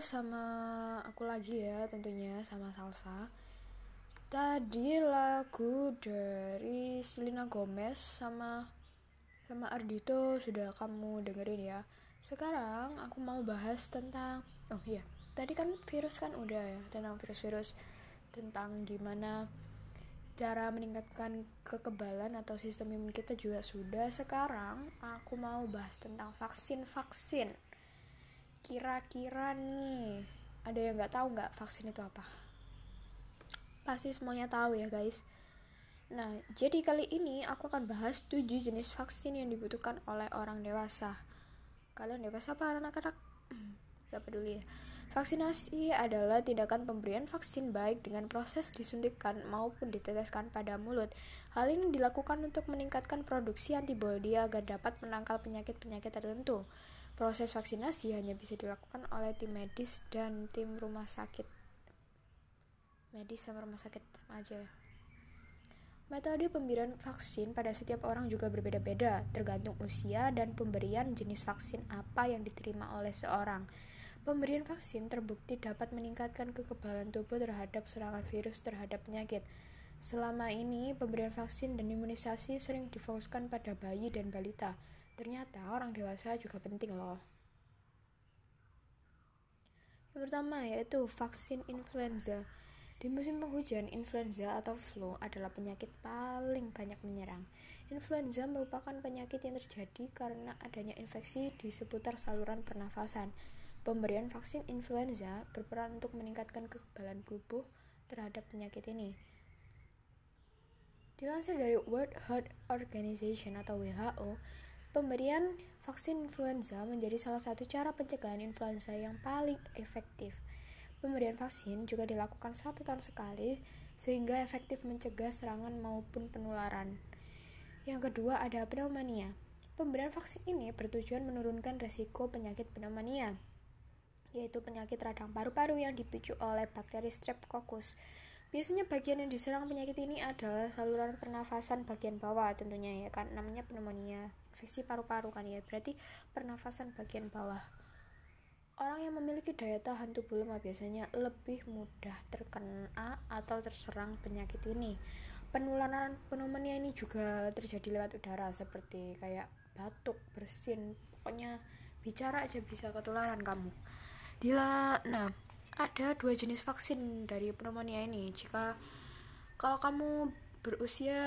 sama aku lagi ya tentunya sama Salsa. Tadi lagu dari Selena Gomez sama sama Ardito sudah kamu dengerin ya. Sekarang aku mau bahas tentang oh iya, tadi kan virus kan udah ya, tentang virus-virus tentang gimana cara meningkatkan kekebalan atau sistem imun kita juga sudah. Sekarang aku mau bahas tentang vaksin-vaksin kira-kira nih ada yang nggak tahu nggak vaksin itu apa? Pasti semuanya tahu ya guys. Nah jadi kali ini aku akan bahas 7 jenis vaksin yang dibutuhkan oleh orang dewasa. Kalian dewasa apa anak-anak? Gak peduli ya. Vaksinasi adalah tindakan pemberian vaksin baik dengan proses disuntikkan maupun diteteskan pada mulut. Hal ini dilakukan untuk meningkatkan produksi antibodi agar dapat menangkal penyakit-penyakit tertentu. Proses vaksinasi hanya bisa dilakukan oleh tim medis dan tim rumah sakit. Medis sama rumah sakit aja. Metode pemberian vaksin pada setiap orang juga berbeda-beda, tergantung usia dan pemberian jenis vaksin apa yang diterima oleh seorang. Pemberian vaksin terbukti dapat meningkatkan kekebalan tubuh terhadap serangan virus terhadap penyakit. Selama ini, pemberian vaksin dan imunisasi sering difokuskan pada bayi dan balita. Ternyata orang dewasa juga penting loh. Yang pertama yaitu vaksin influenza. Di musim penghujan, influenza atau flu adalah penyakit paling banyak menyerang. Influenza merupakan penyakit yang terjadi karena adanya infeksi di seputar saluran pernafasan. Pemberian vaksin influenza berperan untuk meningkatkan kekebalan tubuh terhadap penyakit ini. Dilansir dari World Health Organization atau WHO, pemberian vaksin influenza menjadi salah satu cara pencegahan influenza yang paling efektif. Pemberian vaksin juga dilakukan satu tahun sekali, sehingga efektif mencegah serangan maupun penularan. Yang kedua ada pneumonia. Pemberian vaksin ini bertujuan menurunkan resiko penyakit pneumonia, yaitu penyakit radang paru-paru yang dipicu oleh bakteri Streptococcus. Biasanya bagian yang diserang penyakit ini adalah saluran pernafasan bagian bawah tentunya ya kan namanya pneumonia, infeksi paru-paru kan ya. Berarti pernafasan bagian bawah. Orang yang memiliki daya tahan tubuh lemah biasanya lebih mudah terkena atau terserang penyakit ini. Penularan pneumonia ini juga terjadi lewat udara seperti kayak batuk, bersin, pokoknya bicara aja bisa ketularan kamu. Dila, nah ada dua jenis vaksin dari pneumonia ini. Jika kalau kamu berusia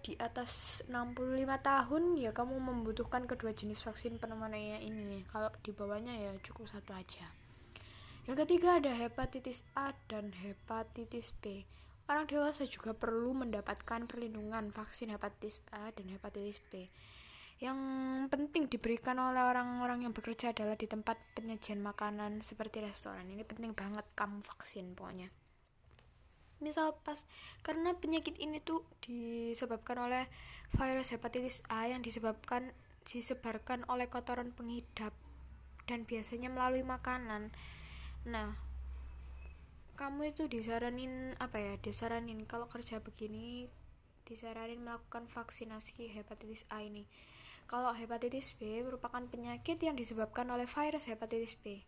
di atas 65 tahun ya kamu membutuhkan kedua jenis vaksin pneumonia ini. Kalau di bawahnya ya cukup satu aja. Yang ketiga ada hepatitis A dan hepatitis B. Orang dewasa juga perlu mendapatkan perlindungan vaksin hepatitis A dan hepatitis B. Yang penting diberikan oleh orang-orang yang bekerja adalah di tempat penyajian makanan seperti restoran. Ini penting banget kamu vaksin pokoknya. Misal pas karena penyakit ini tuh disebabkan oleh virus hepatitis A yang disebabkan disebarkan oleh kotoran penghidap dan biasanya melalui makanan. Nah, kamu itu disaranin apa ya disaranin kalau kerja begini disaranin melakukan vaksinasi hepatitis A ini. Kalau hepatitis B merupakan penyakit yang disebabkan oleh virus hepatitis B.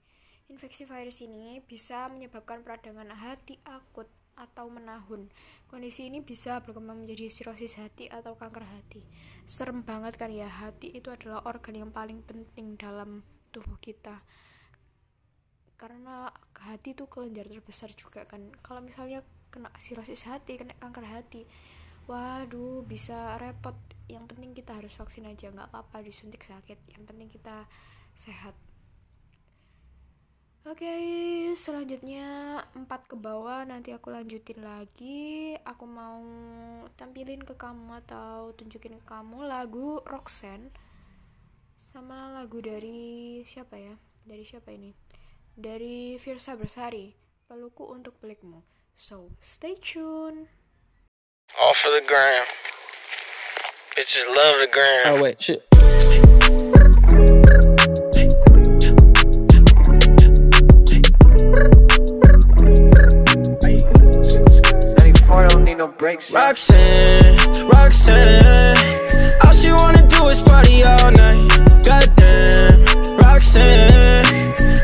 Infeksi virus ini bisa menyebabkan peradangan hati akut atau menahun. Kondisi ini bisa berkembang menjadi sirosis hati atau kanker hati. Serem banget kan ya hati itu adalah organ yang paling penting dalam tubuh kita. Karena hati itu kelenjar terbesar juga kan. Kalau misalnya kena sirosis hati kena kanker hati waduh bisa repot. Yang penting kita harus vaksin aja nggak apa-apa disuntik sakit. Yang penting kita sehat Oke, selanjutnya empat ke bawah nanti aku lanjutin lagi. Aku mau tampilin ke kamu atau tunjukin ke kamu lagu Roxanne sama lagu dari siapa ya? Dari siapa ini? Dari Virsa Bersari, Pelukku untuk Pelikmu. So, stay tune. All for the gram. Bitches love the gram. Oh wait, shit. 94 don't no breaks. yeah. Roxanne, Roxanne. All she wanna do is party all night. Goddamn, Roxanne.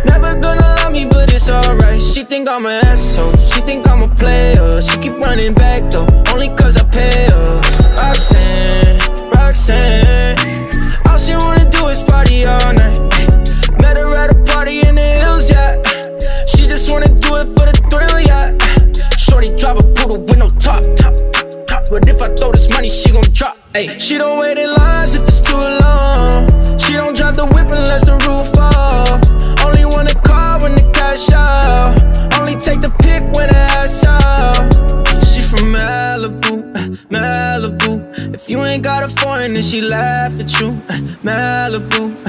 Never gonna love me, but it's alright. She think I'm an asshole. She think I'm a player. She keep running back though, only cause I pay her. Roxanne, Roxanne. All she wanna do is party all night. Shorty drop a poodle with no top. But if I throw this money, she gon' drop. Ay. She don't wait in lines if it's too long. She don't drive the whip unless the roof off. Only want a car when the cash out. Only take the pick when the ass out. She from Malibu, Malibu. If you ain't got a foreign, then she laugh at you. Malibu,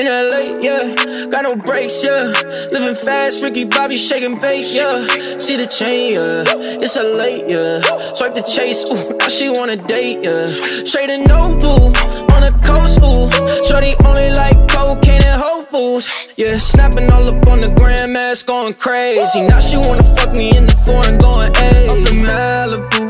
In LA, yeah, got no brakes, yeah. Living fast, Ricky Bobby shaking bait, yeah. See the chain, yeah. It's a late, yeah. Swipe the chase, ooh, now she wanna date, yeah. Straight and no blue, on the coast, ooh. Shorty only like cocaine and Whole Foods, yeah. Snapping all up on the grandmas, going crazy. Now she wanna fuck me in the foreign, going, ayy. Up in Malibu,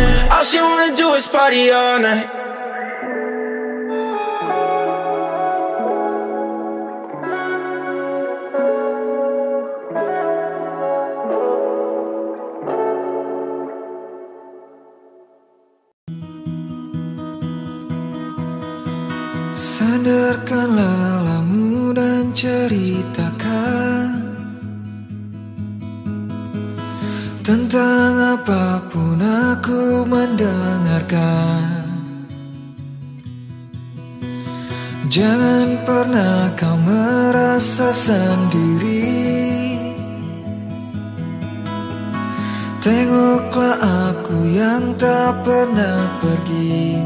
Night. Sandarkan lelamu dan ceritakan Tentang apa pun aku mendengarkan. Jangan pernah kau merasa sendiri. Tengoklah aku yang tak pernah pergi.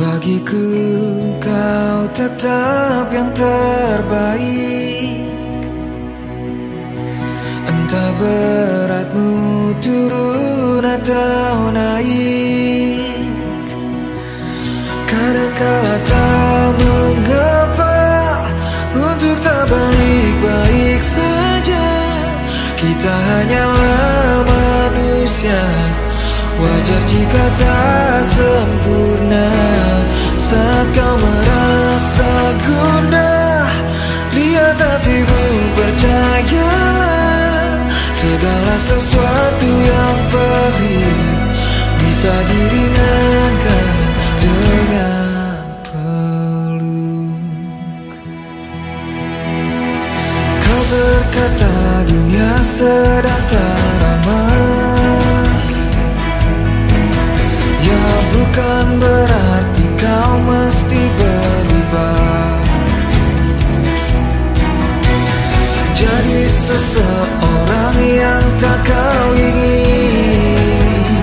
Bagiku kau tetap yang terbaik Entah beratmu turun atau naik. Kadangkala tak mengapa Untuk tak baik-baik saja. Kita hanyalah manusia. Wajar jika tak sempurna. Saat kau merasa gundah Lihat hatimu percayalah Segala sesuatu yang perih Bisa diringankan dengan peluk. Kau berkata dunia sedang tak ramah. Ya bukan berarti seseorang yang tak kau ingin.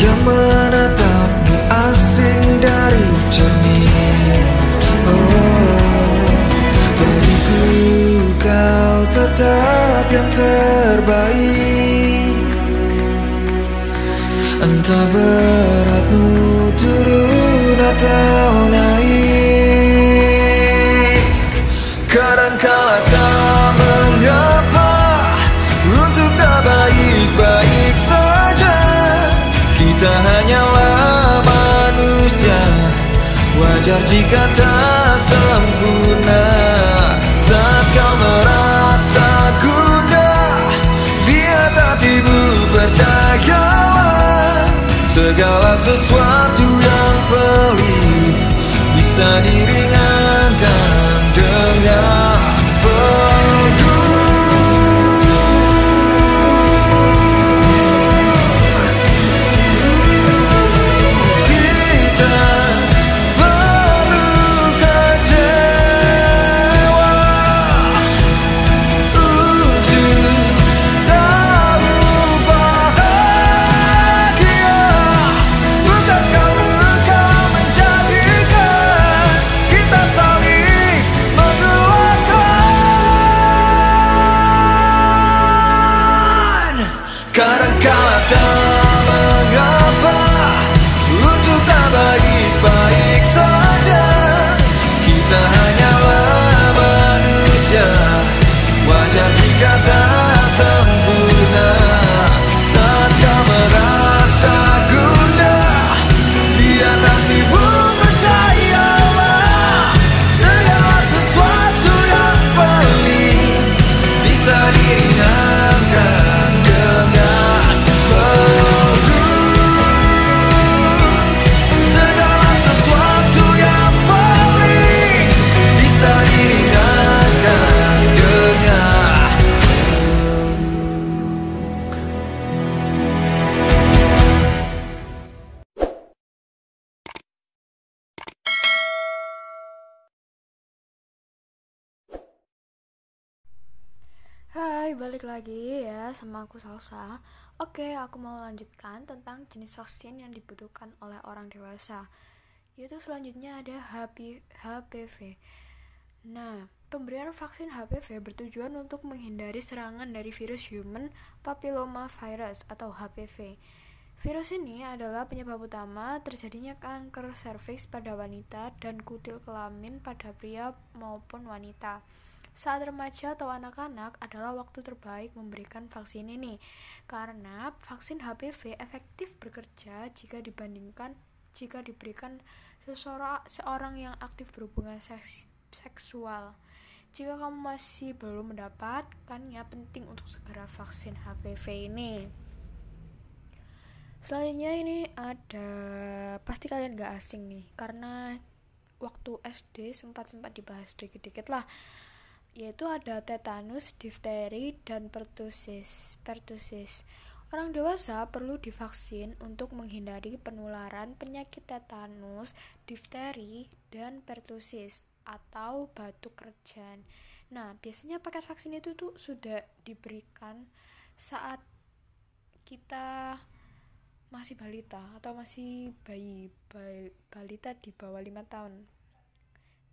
Yang menatapmu asing dari cermin. Oh, bagiku kau tetap yang terbaik. Entah beratmu turun atau naik Bisa Balik lagi ya sama aku Salsa. Oke, aku mau lanjutkan tentang jenis vaksin yang dibutuhkan oleh orang dewasa. Yaitu selanjutnya ada HP, HPV. Nah, pemberian vaksin HPV bertujuan untuk menghindari serangan dari virus human papilloma virus atau HPV. Virus ini adalah penyebab utama terjadinya kanker serviks pada wanita dan kutil kelamin pada pria maupun wanita. Saat remaja atau anak-anak adalah waktu terbaik memberikan vaksin ini karena vaksin HPV efektif bekerja jika dibandingkan jika diberikan seseorang seorang yang aktif berhubungan seks, seksual. Jika kamu masih belum mendapatkannya, penting untuk segera vaksin HPV ini. Selanjutnya ini ada pasti kalian gak asing nih karena waktu SD sempat sempat dibahas dikit-dikit lah yaitu ada tetanus, difteri, dan pertusis. Pertusis. Orang dewasa perlu divaksin untuk menghindari penularan penyakit tetanus, difteri, dan pertusis atau batuk kerjan. Nah, biasanya paket vaksin itu tuh sudah diberikan saat kita masih balita atau masih bayi, balita di bawah lima tahun.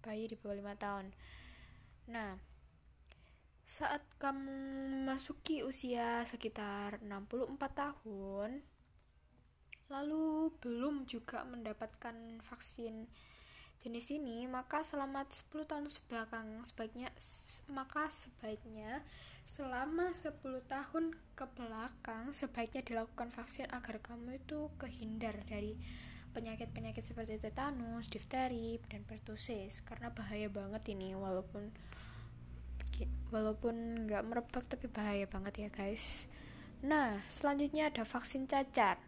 Bayi di bawah lima tahun. Nah, saat kamu memasuki usia sekitar 64 tahun, lalu belum juga mendapatkan vaksin jenis ini, maka selama 10 tahun sebelakang sebaiknya maka sebaiknya selama 10 tahun ke belakang sebaiknya dilakukan vaksin agar kamu itu kehindar dari penyakit-penyakit seperti tetanus, difteri, dan pertusis. Karena bahaya banget ini walaupun walaupun nggak merebak tapi bahaya banget ya guys. Nah selanjutnya ada vaksin cacar.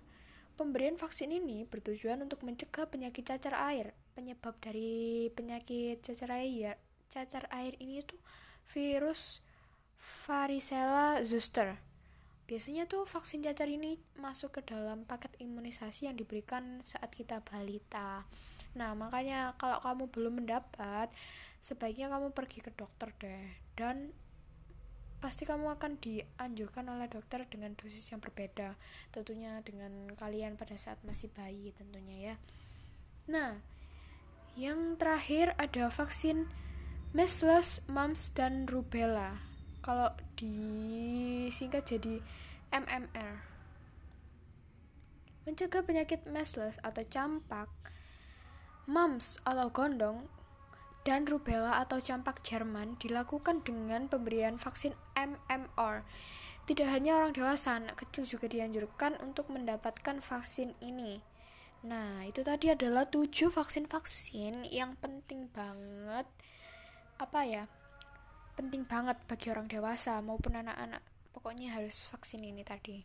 Pemberian vaksin ini bertujuan untuk mencegah penyakit cacar air. Penyebab dari penyakit cacar air cacar air ini tuh virus varicella zoster. Biasanya tuh vaksin cacar ini masuk ke dalam paket imunisasi yang diberikan saat kita balita. Nah makanya kalau kamu belum mendapat sebaiknya kamu pergi ke dokter deh dan pasti kamu akan dianjurkan oleh dokter dengan dosis yang berbeda. Tentunya dengan kalian pada saat masih bayi tentunya ya. Nah yang terakhir ada vaksin measles, mumps, dan rubella. Kalau disingkat jadi MMR mencegah penyakit measles atau campak mumps atau gondong dan rubella atau campak Jerman dilakukan dengan pemberian vaksin MMR. Tidak hanya orang dewasa, anak kecil juga dianjurkan untuk mendapatkan vaksin ini. Nah, itu tadi adalah tujuh vaksin-vaksin yang penting banget. Apa ya? Penting banget bagi orang dewasa maupun anak-anak. Pokoknya harus vaksin ini tadi.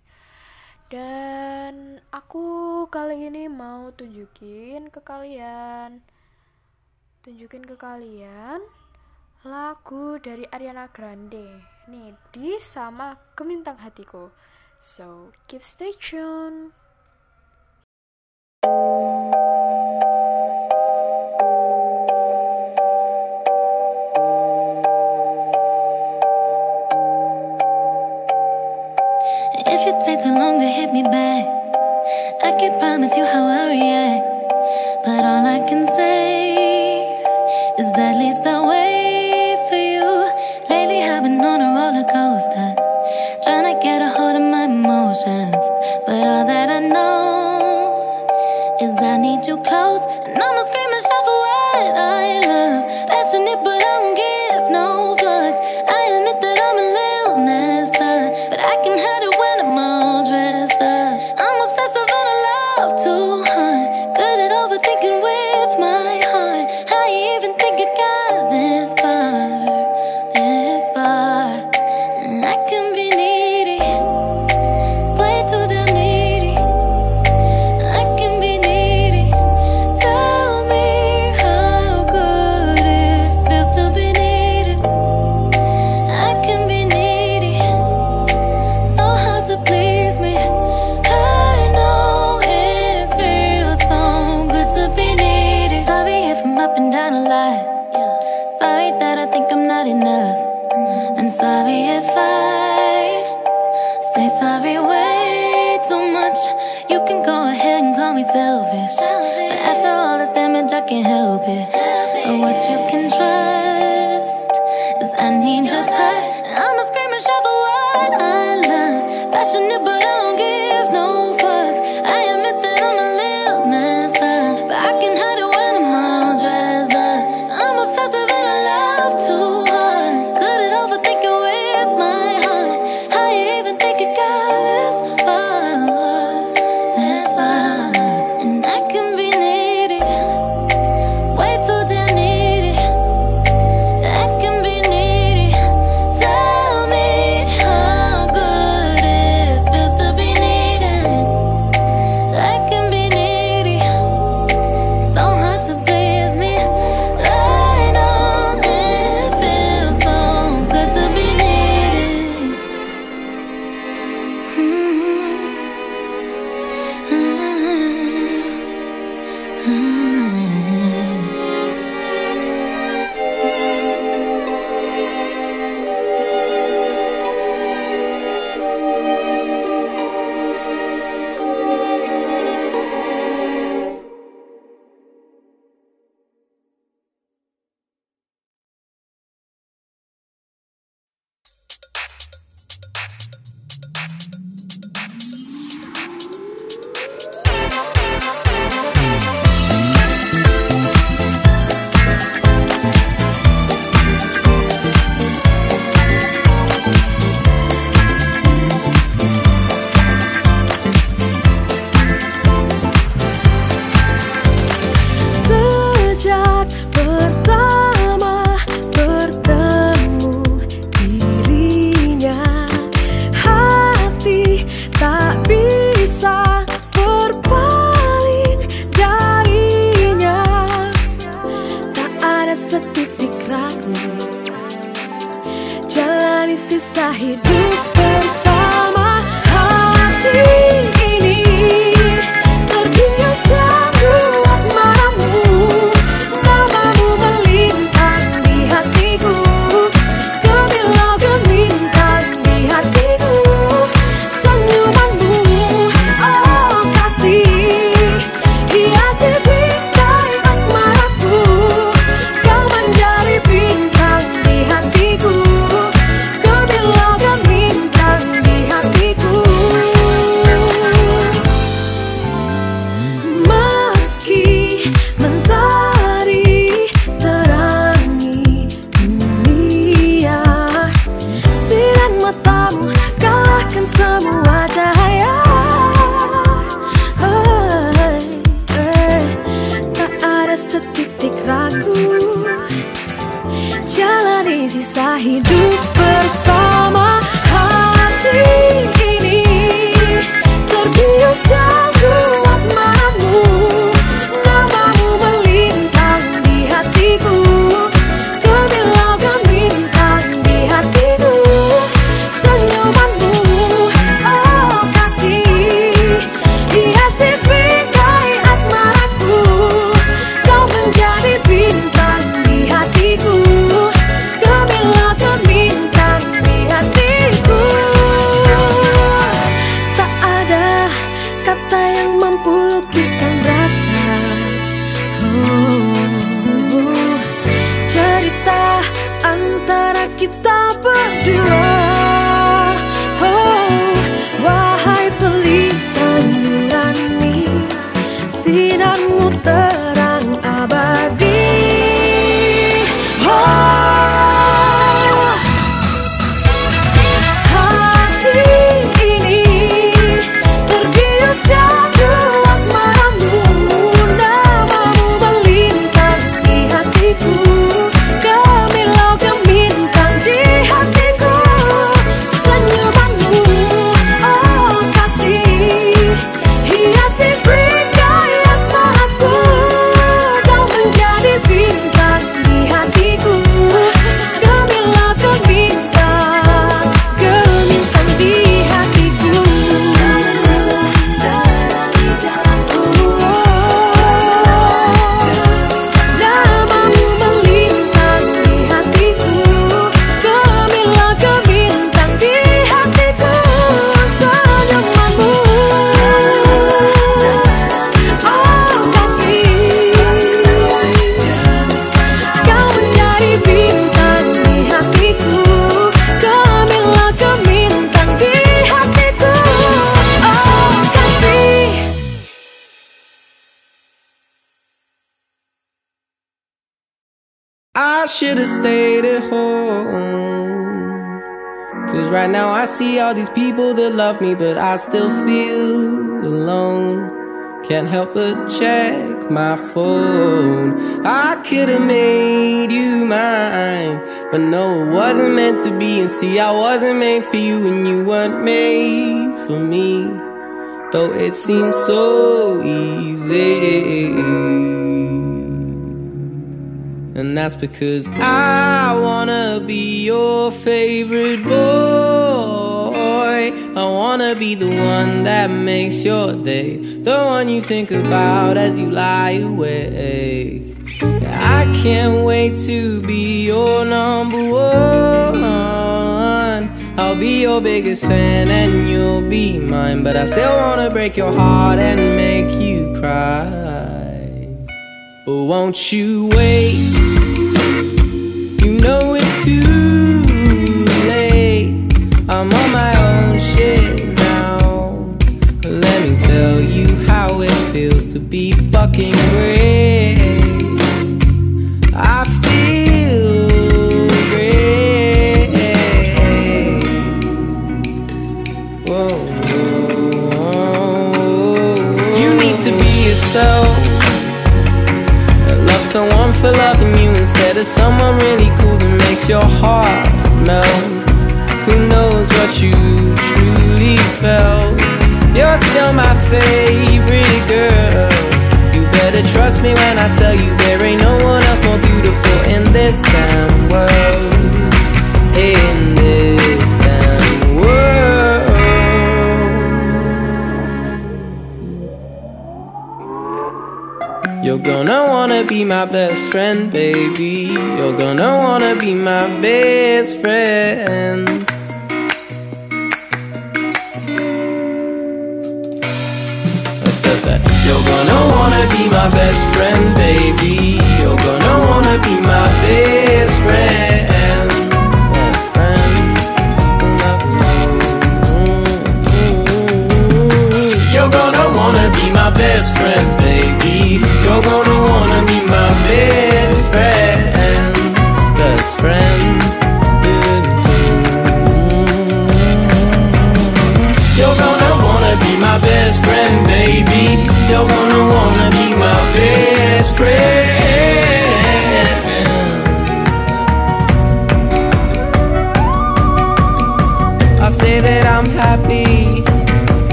Dan aku kali ini mau tunjukin ke kalian tunjukin ke kalian lagu dari Ariana Grande. Nih di sama Gemintang Hatiku. So keep stay tune If you take too long to hit me back, I can promise you how I react. But all I can say yourself can't help it. Me, but I still feel alone. Can't help but check my phone. I could've made you mine, but no, it wasn't meant to be. And see, I wasn't made for you, and you weren't made for me. Though it seems so easy. And that's because I wanna be your favorite boy. I wanna be the one that makes your day, the one you think about as you lie awake. I can't wait to be your number one. I'll be your biggest fan and you'll be mine, but I still wanna break your heart and make you cry. But won't you wait? Me when I tell you there ain't no one else more beautiful in this damn world. In this damn world. You're gonna wanna be my best friend, baby. You're gonna wanna be my best friend.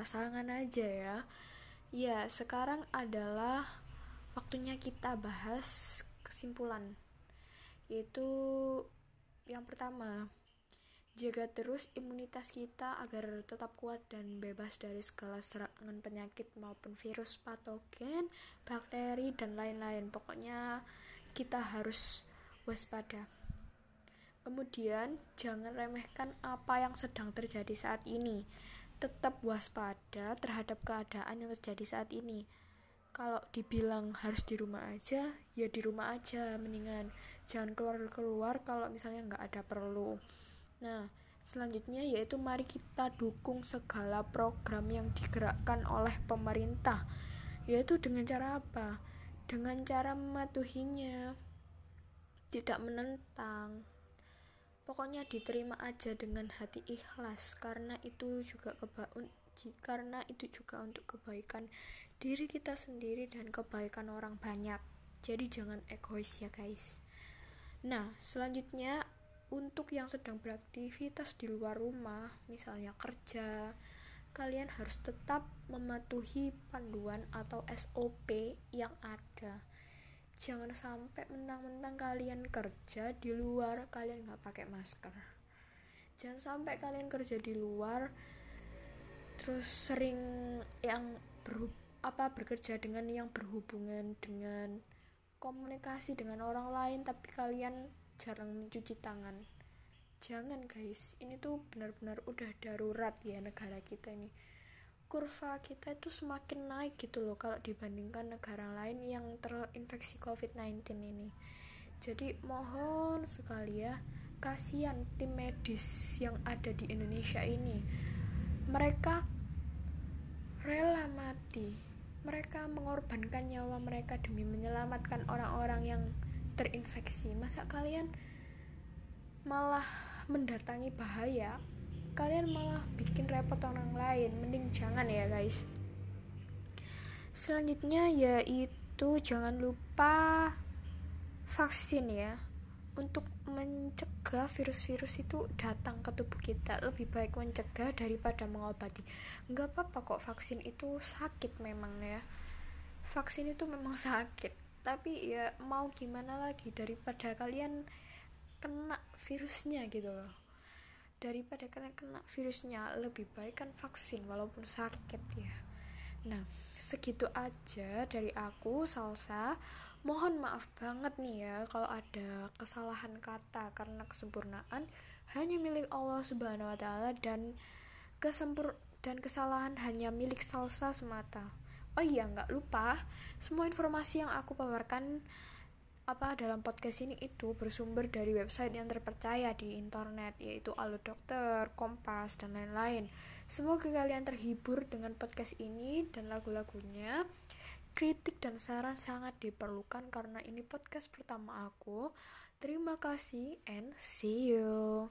Pasangan aja ya Ya sekarang adalah waktunya kita bahas kesimpulan Yaitu yang pertama Jaga terus imunitas kita agar tetap kuat dan bebas dari segala serangan penyakit maupun virus patogen, bakteri, dan lain-lain. Pokoknya kita harus waspada. Kemudian, jangan remehkan apa yang sedang terjadi saat ini. Tetap waspada terhadap keadaan yang terjadi saat ini. Kalau dibilang harus di rumah aja, ya di rumah aja, mendingan jangan keluar-keluar kalau misalnya nggak ada perlu. Nah, selanjutnya yaitu mari kita dukung segala program yang digerakkan oleh pemerintah. Yaitu dengan cara apa? Dengan cara mematuhinya, tidak menentang, pokoknya diterima aja dengan hati ikhlas. Karena itu juga keba karena itu juga untuk kebaikan diri kita sendiri dan kebaikan orang banyak. Jadi jangan egois ya guys. Nah selanjutnya untuk yang sedang beraktivitas di luar rumah misalnya kerja kalian harus tetap mematuhi panduan atau SOP yang ada jangan sampai mentang-mentang kalian kerja di luar kalian nggak pakai masker. Jangan sampai kalian kerja di luar terus sering yang berhub apa bekerja dengan yang berhubungan dengan komunikasi dengan orang lain tapi kalian jarang mencuci tangan. Jangan guys. Ini tuh benar-benar udah darurat ya negara kita ini kurva kita itu semakin naik gitu loh kalau dibandingkan negara lain yang terinfeksi COVID-19 ini. Jadi mohon sekali ya, kasihan tim medis yang ada di Indonesia ini. Mereka rela mati. Mereka mengorbankan nyawa mereka demi menyelamatkan orang-orang yang terinfeksi. Masa kalian malah mendatangi bahaya kalian malah bikin repot orang lain. Mending jangan ya guys. Selanjutnya yaitu jangan lupa vaksin ya. Untuk mencegah virus-virus itu datang ke tubuh kita. Lebih baik mencegah daripada mengobati. Nggak apa-apa kok vaksin itu sakit memang ya. Vaksin itu memang sakit. Tapi ya mau gimana lagi daripada kalian kena virusnya gitu loh daripada kalian kena virusnya lebih baik kan vaksin walaupun sakit ya. Nah segitu aja dari aku salsa. Mohon maaf banget nih ya kalau ada kesalahan kata karena kesempurnaan. Hanya milik Allah subhanahu wa ta'ala dan kesempur dan kesalahan hanya milik salsa semata. Oh iya nggak lupa. Semua informasi yang aku paparkan apa dalam podcast ini itu bersumber dari website yang terpercaya di internet yaitu Allo Dokter, Kompas dan lain-lain. Semoga kalian terhibur dengan podcast ini dan lagu-lagunya. Kritik dan saran sangat diperlukan karena ini podcast pertama aku. Terima kasih and see you.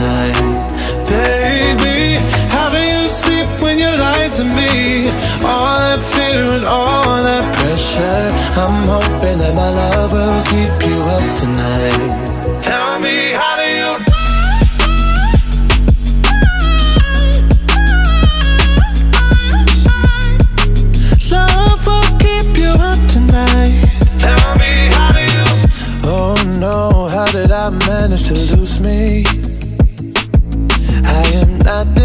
Up tonight, baby. How do you sleep when you lie to me? All that fear and all that pressure. I'm hoping that my love will keep you up tonight. Tell me, how do you? Love will keep you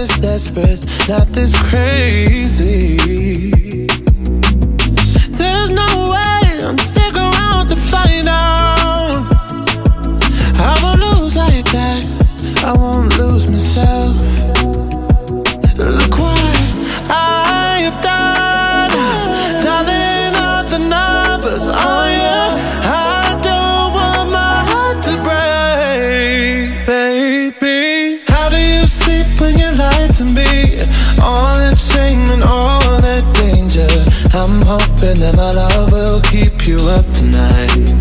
this desperate, not this crazy. There's no way I'm stick around to find out. I won't lose like that. I won't lose myself. that my love will keep you up tonight.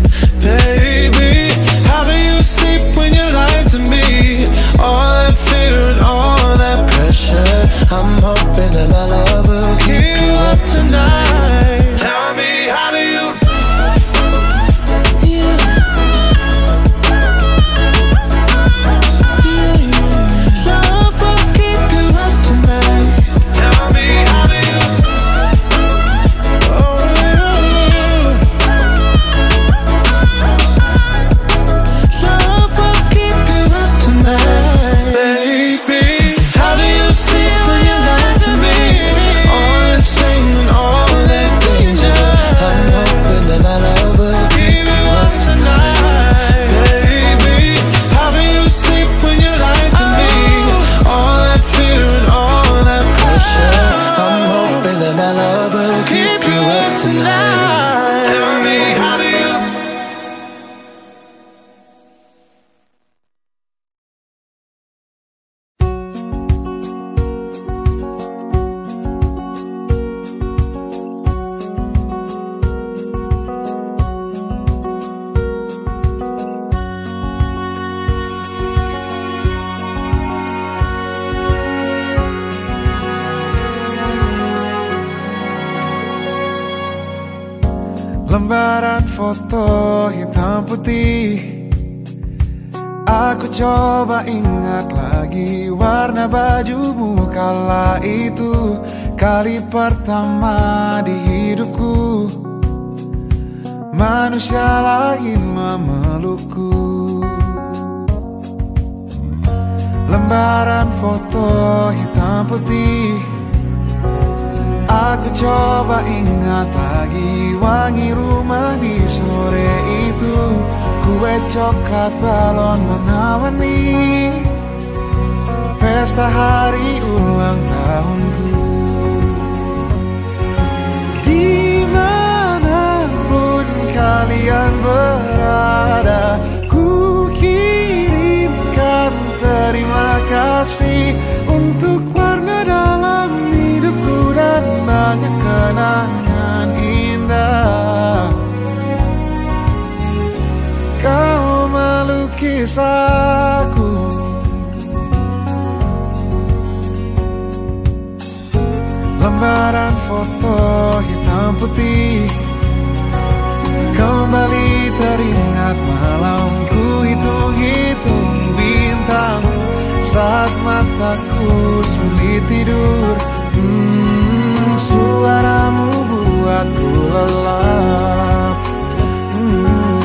My. kenangan indah. Kau melukis aku Lembaran foto hitam putih. Kembali teringat malamku hitung-hitung bintang. Saat mataku sulit tidur suaramu buatku lelap. Hmm.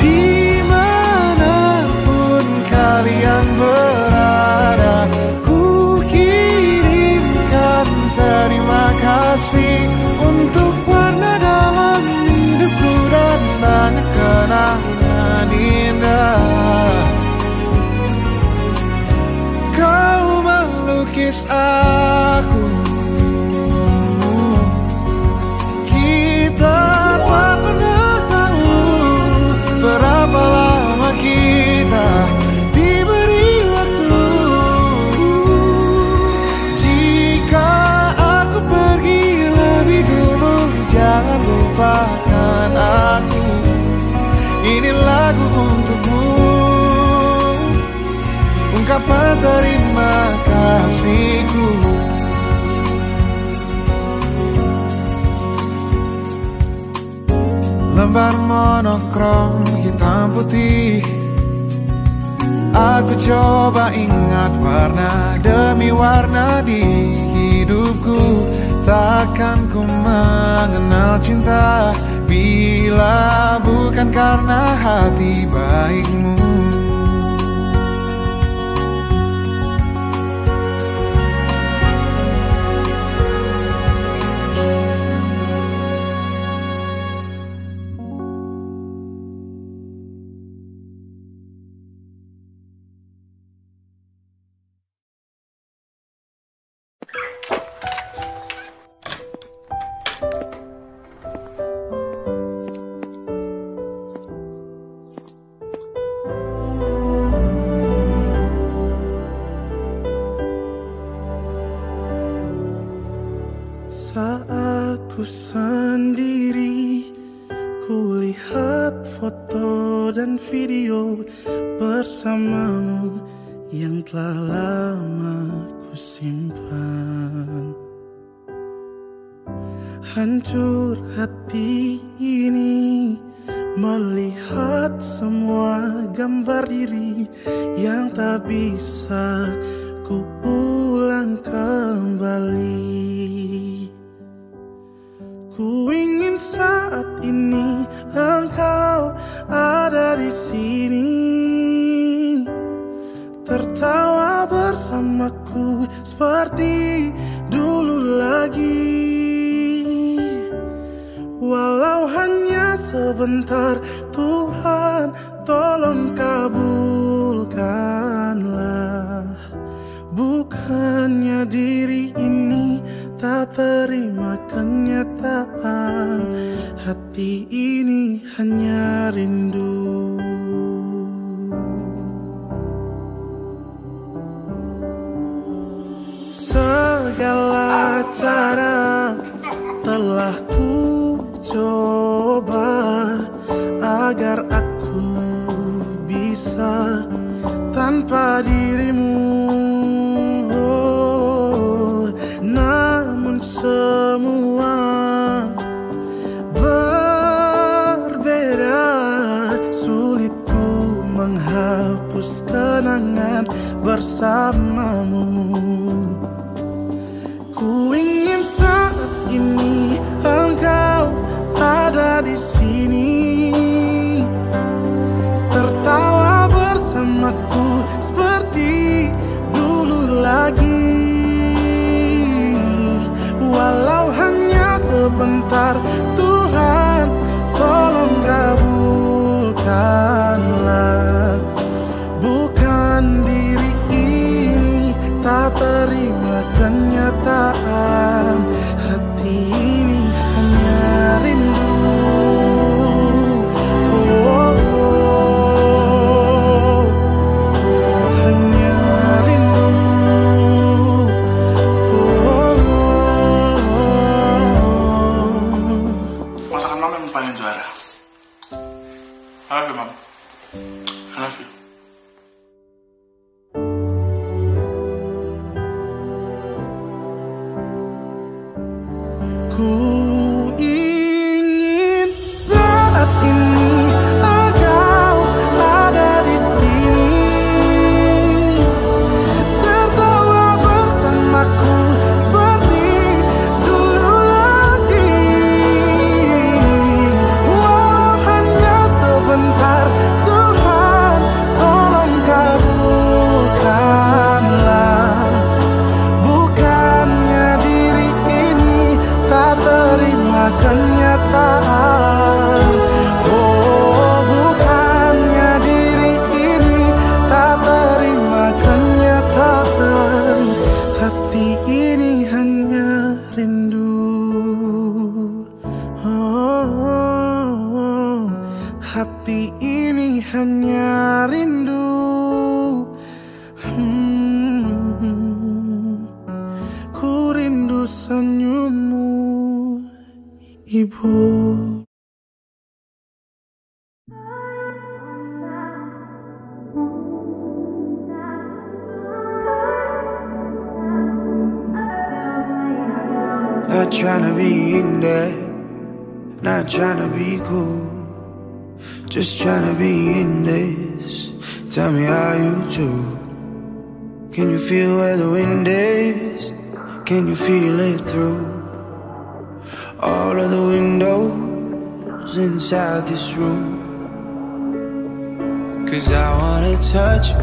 Di mana pun kalian berada Ku kirimkan terima kasih está kasihku. Lembar monokrom hitam putih. Aku coba ingat warna demi warna di hidupku. Takkan ku mengenal cinta Bila bukan karena hati baikmu.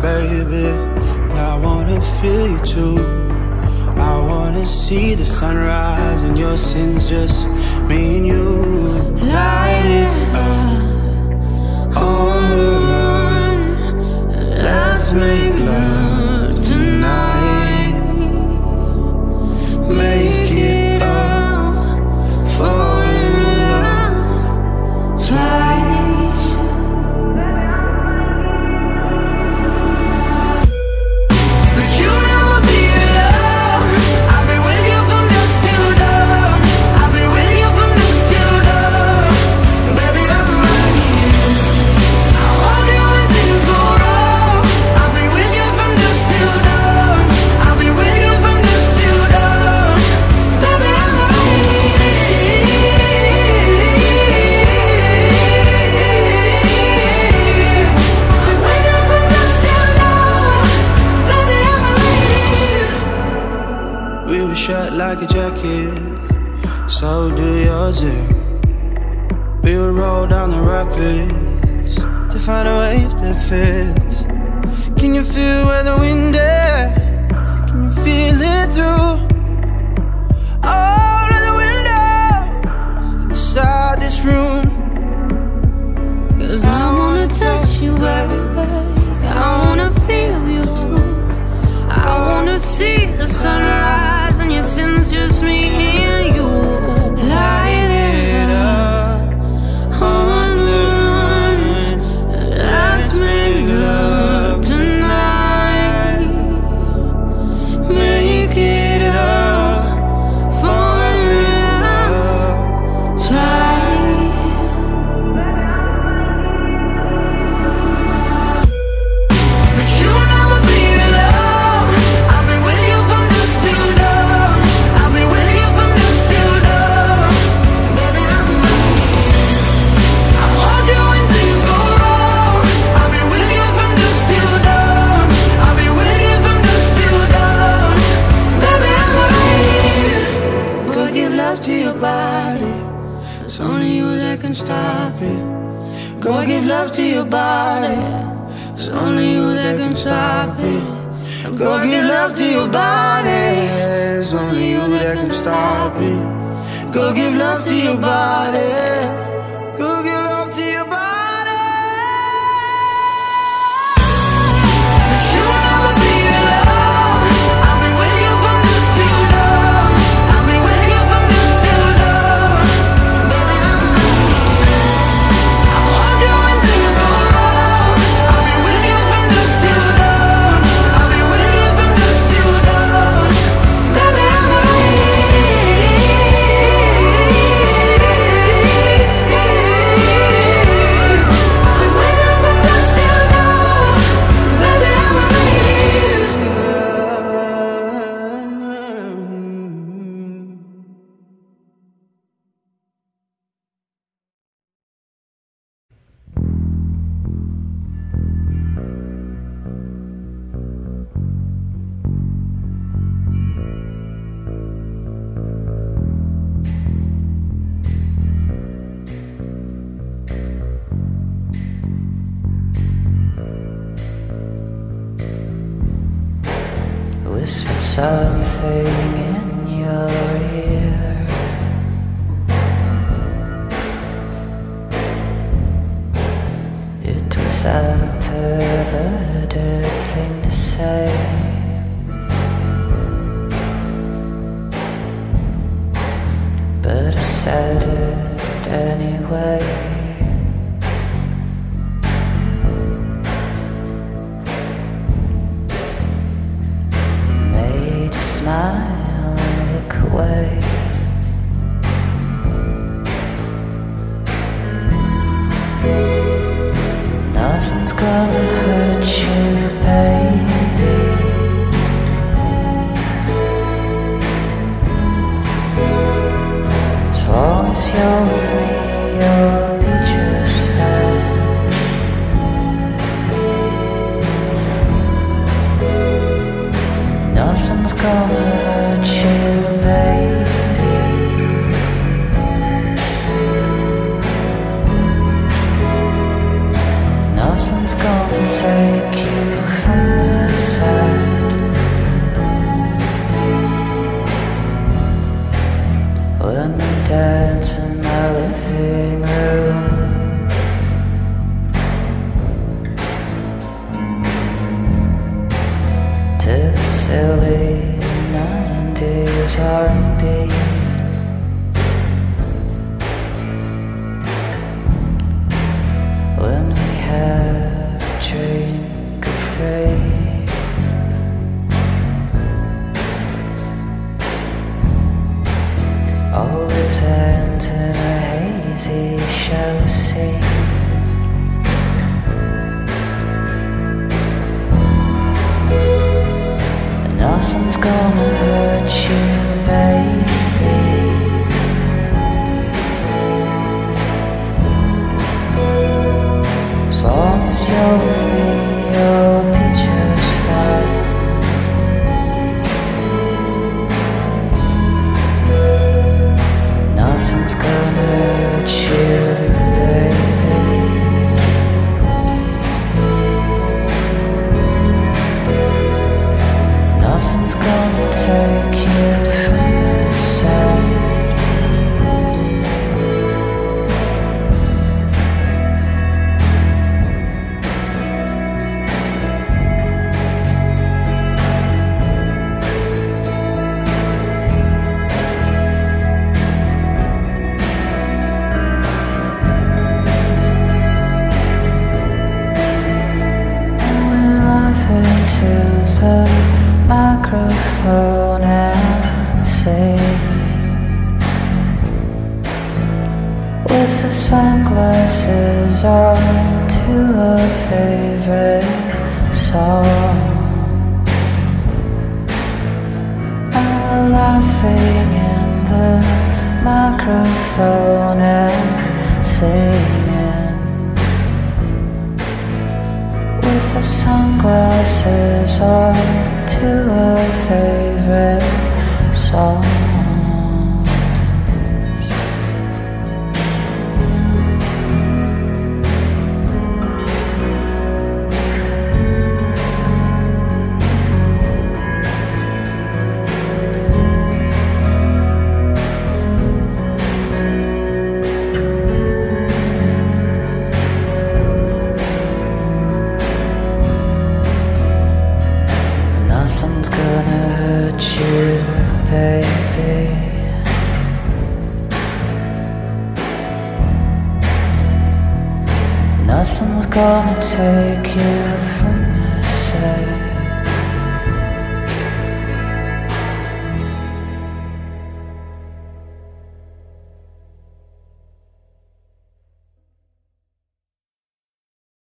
baby. And I wanna feel you too. I wanna see the sunrise And your sins just me and you. Light it up On the run. Let's make love.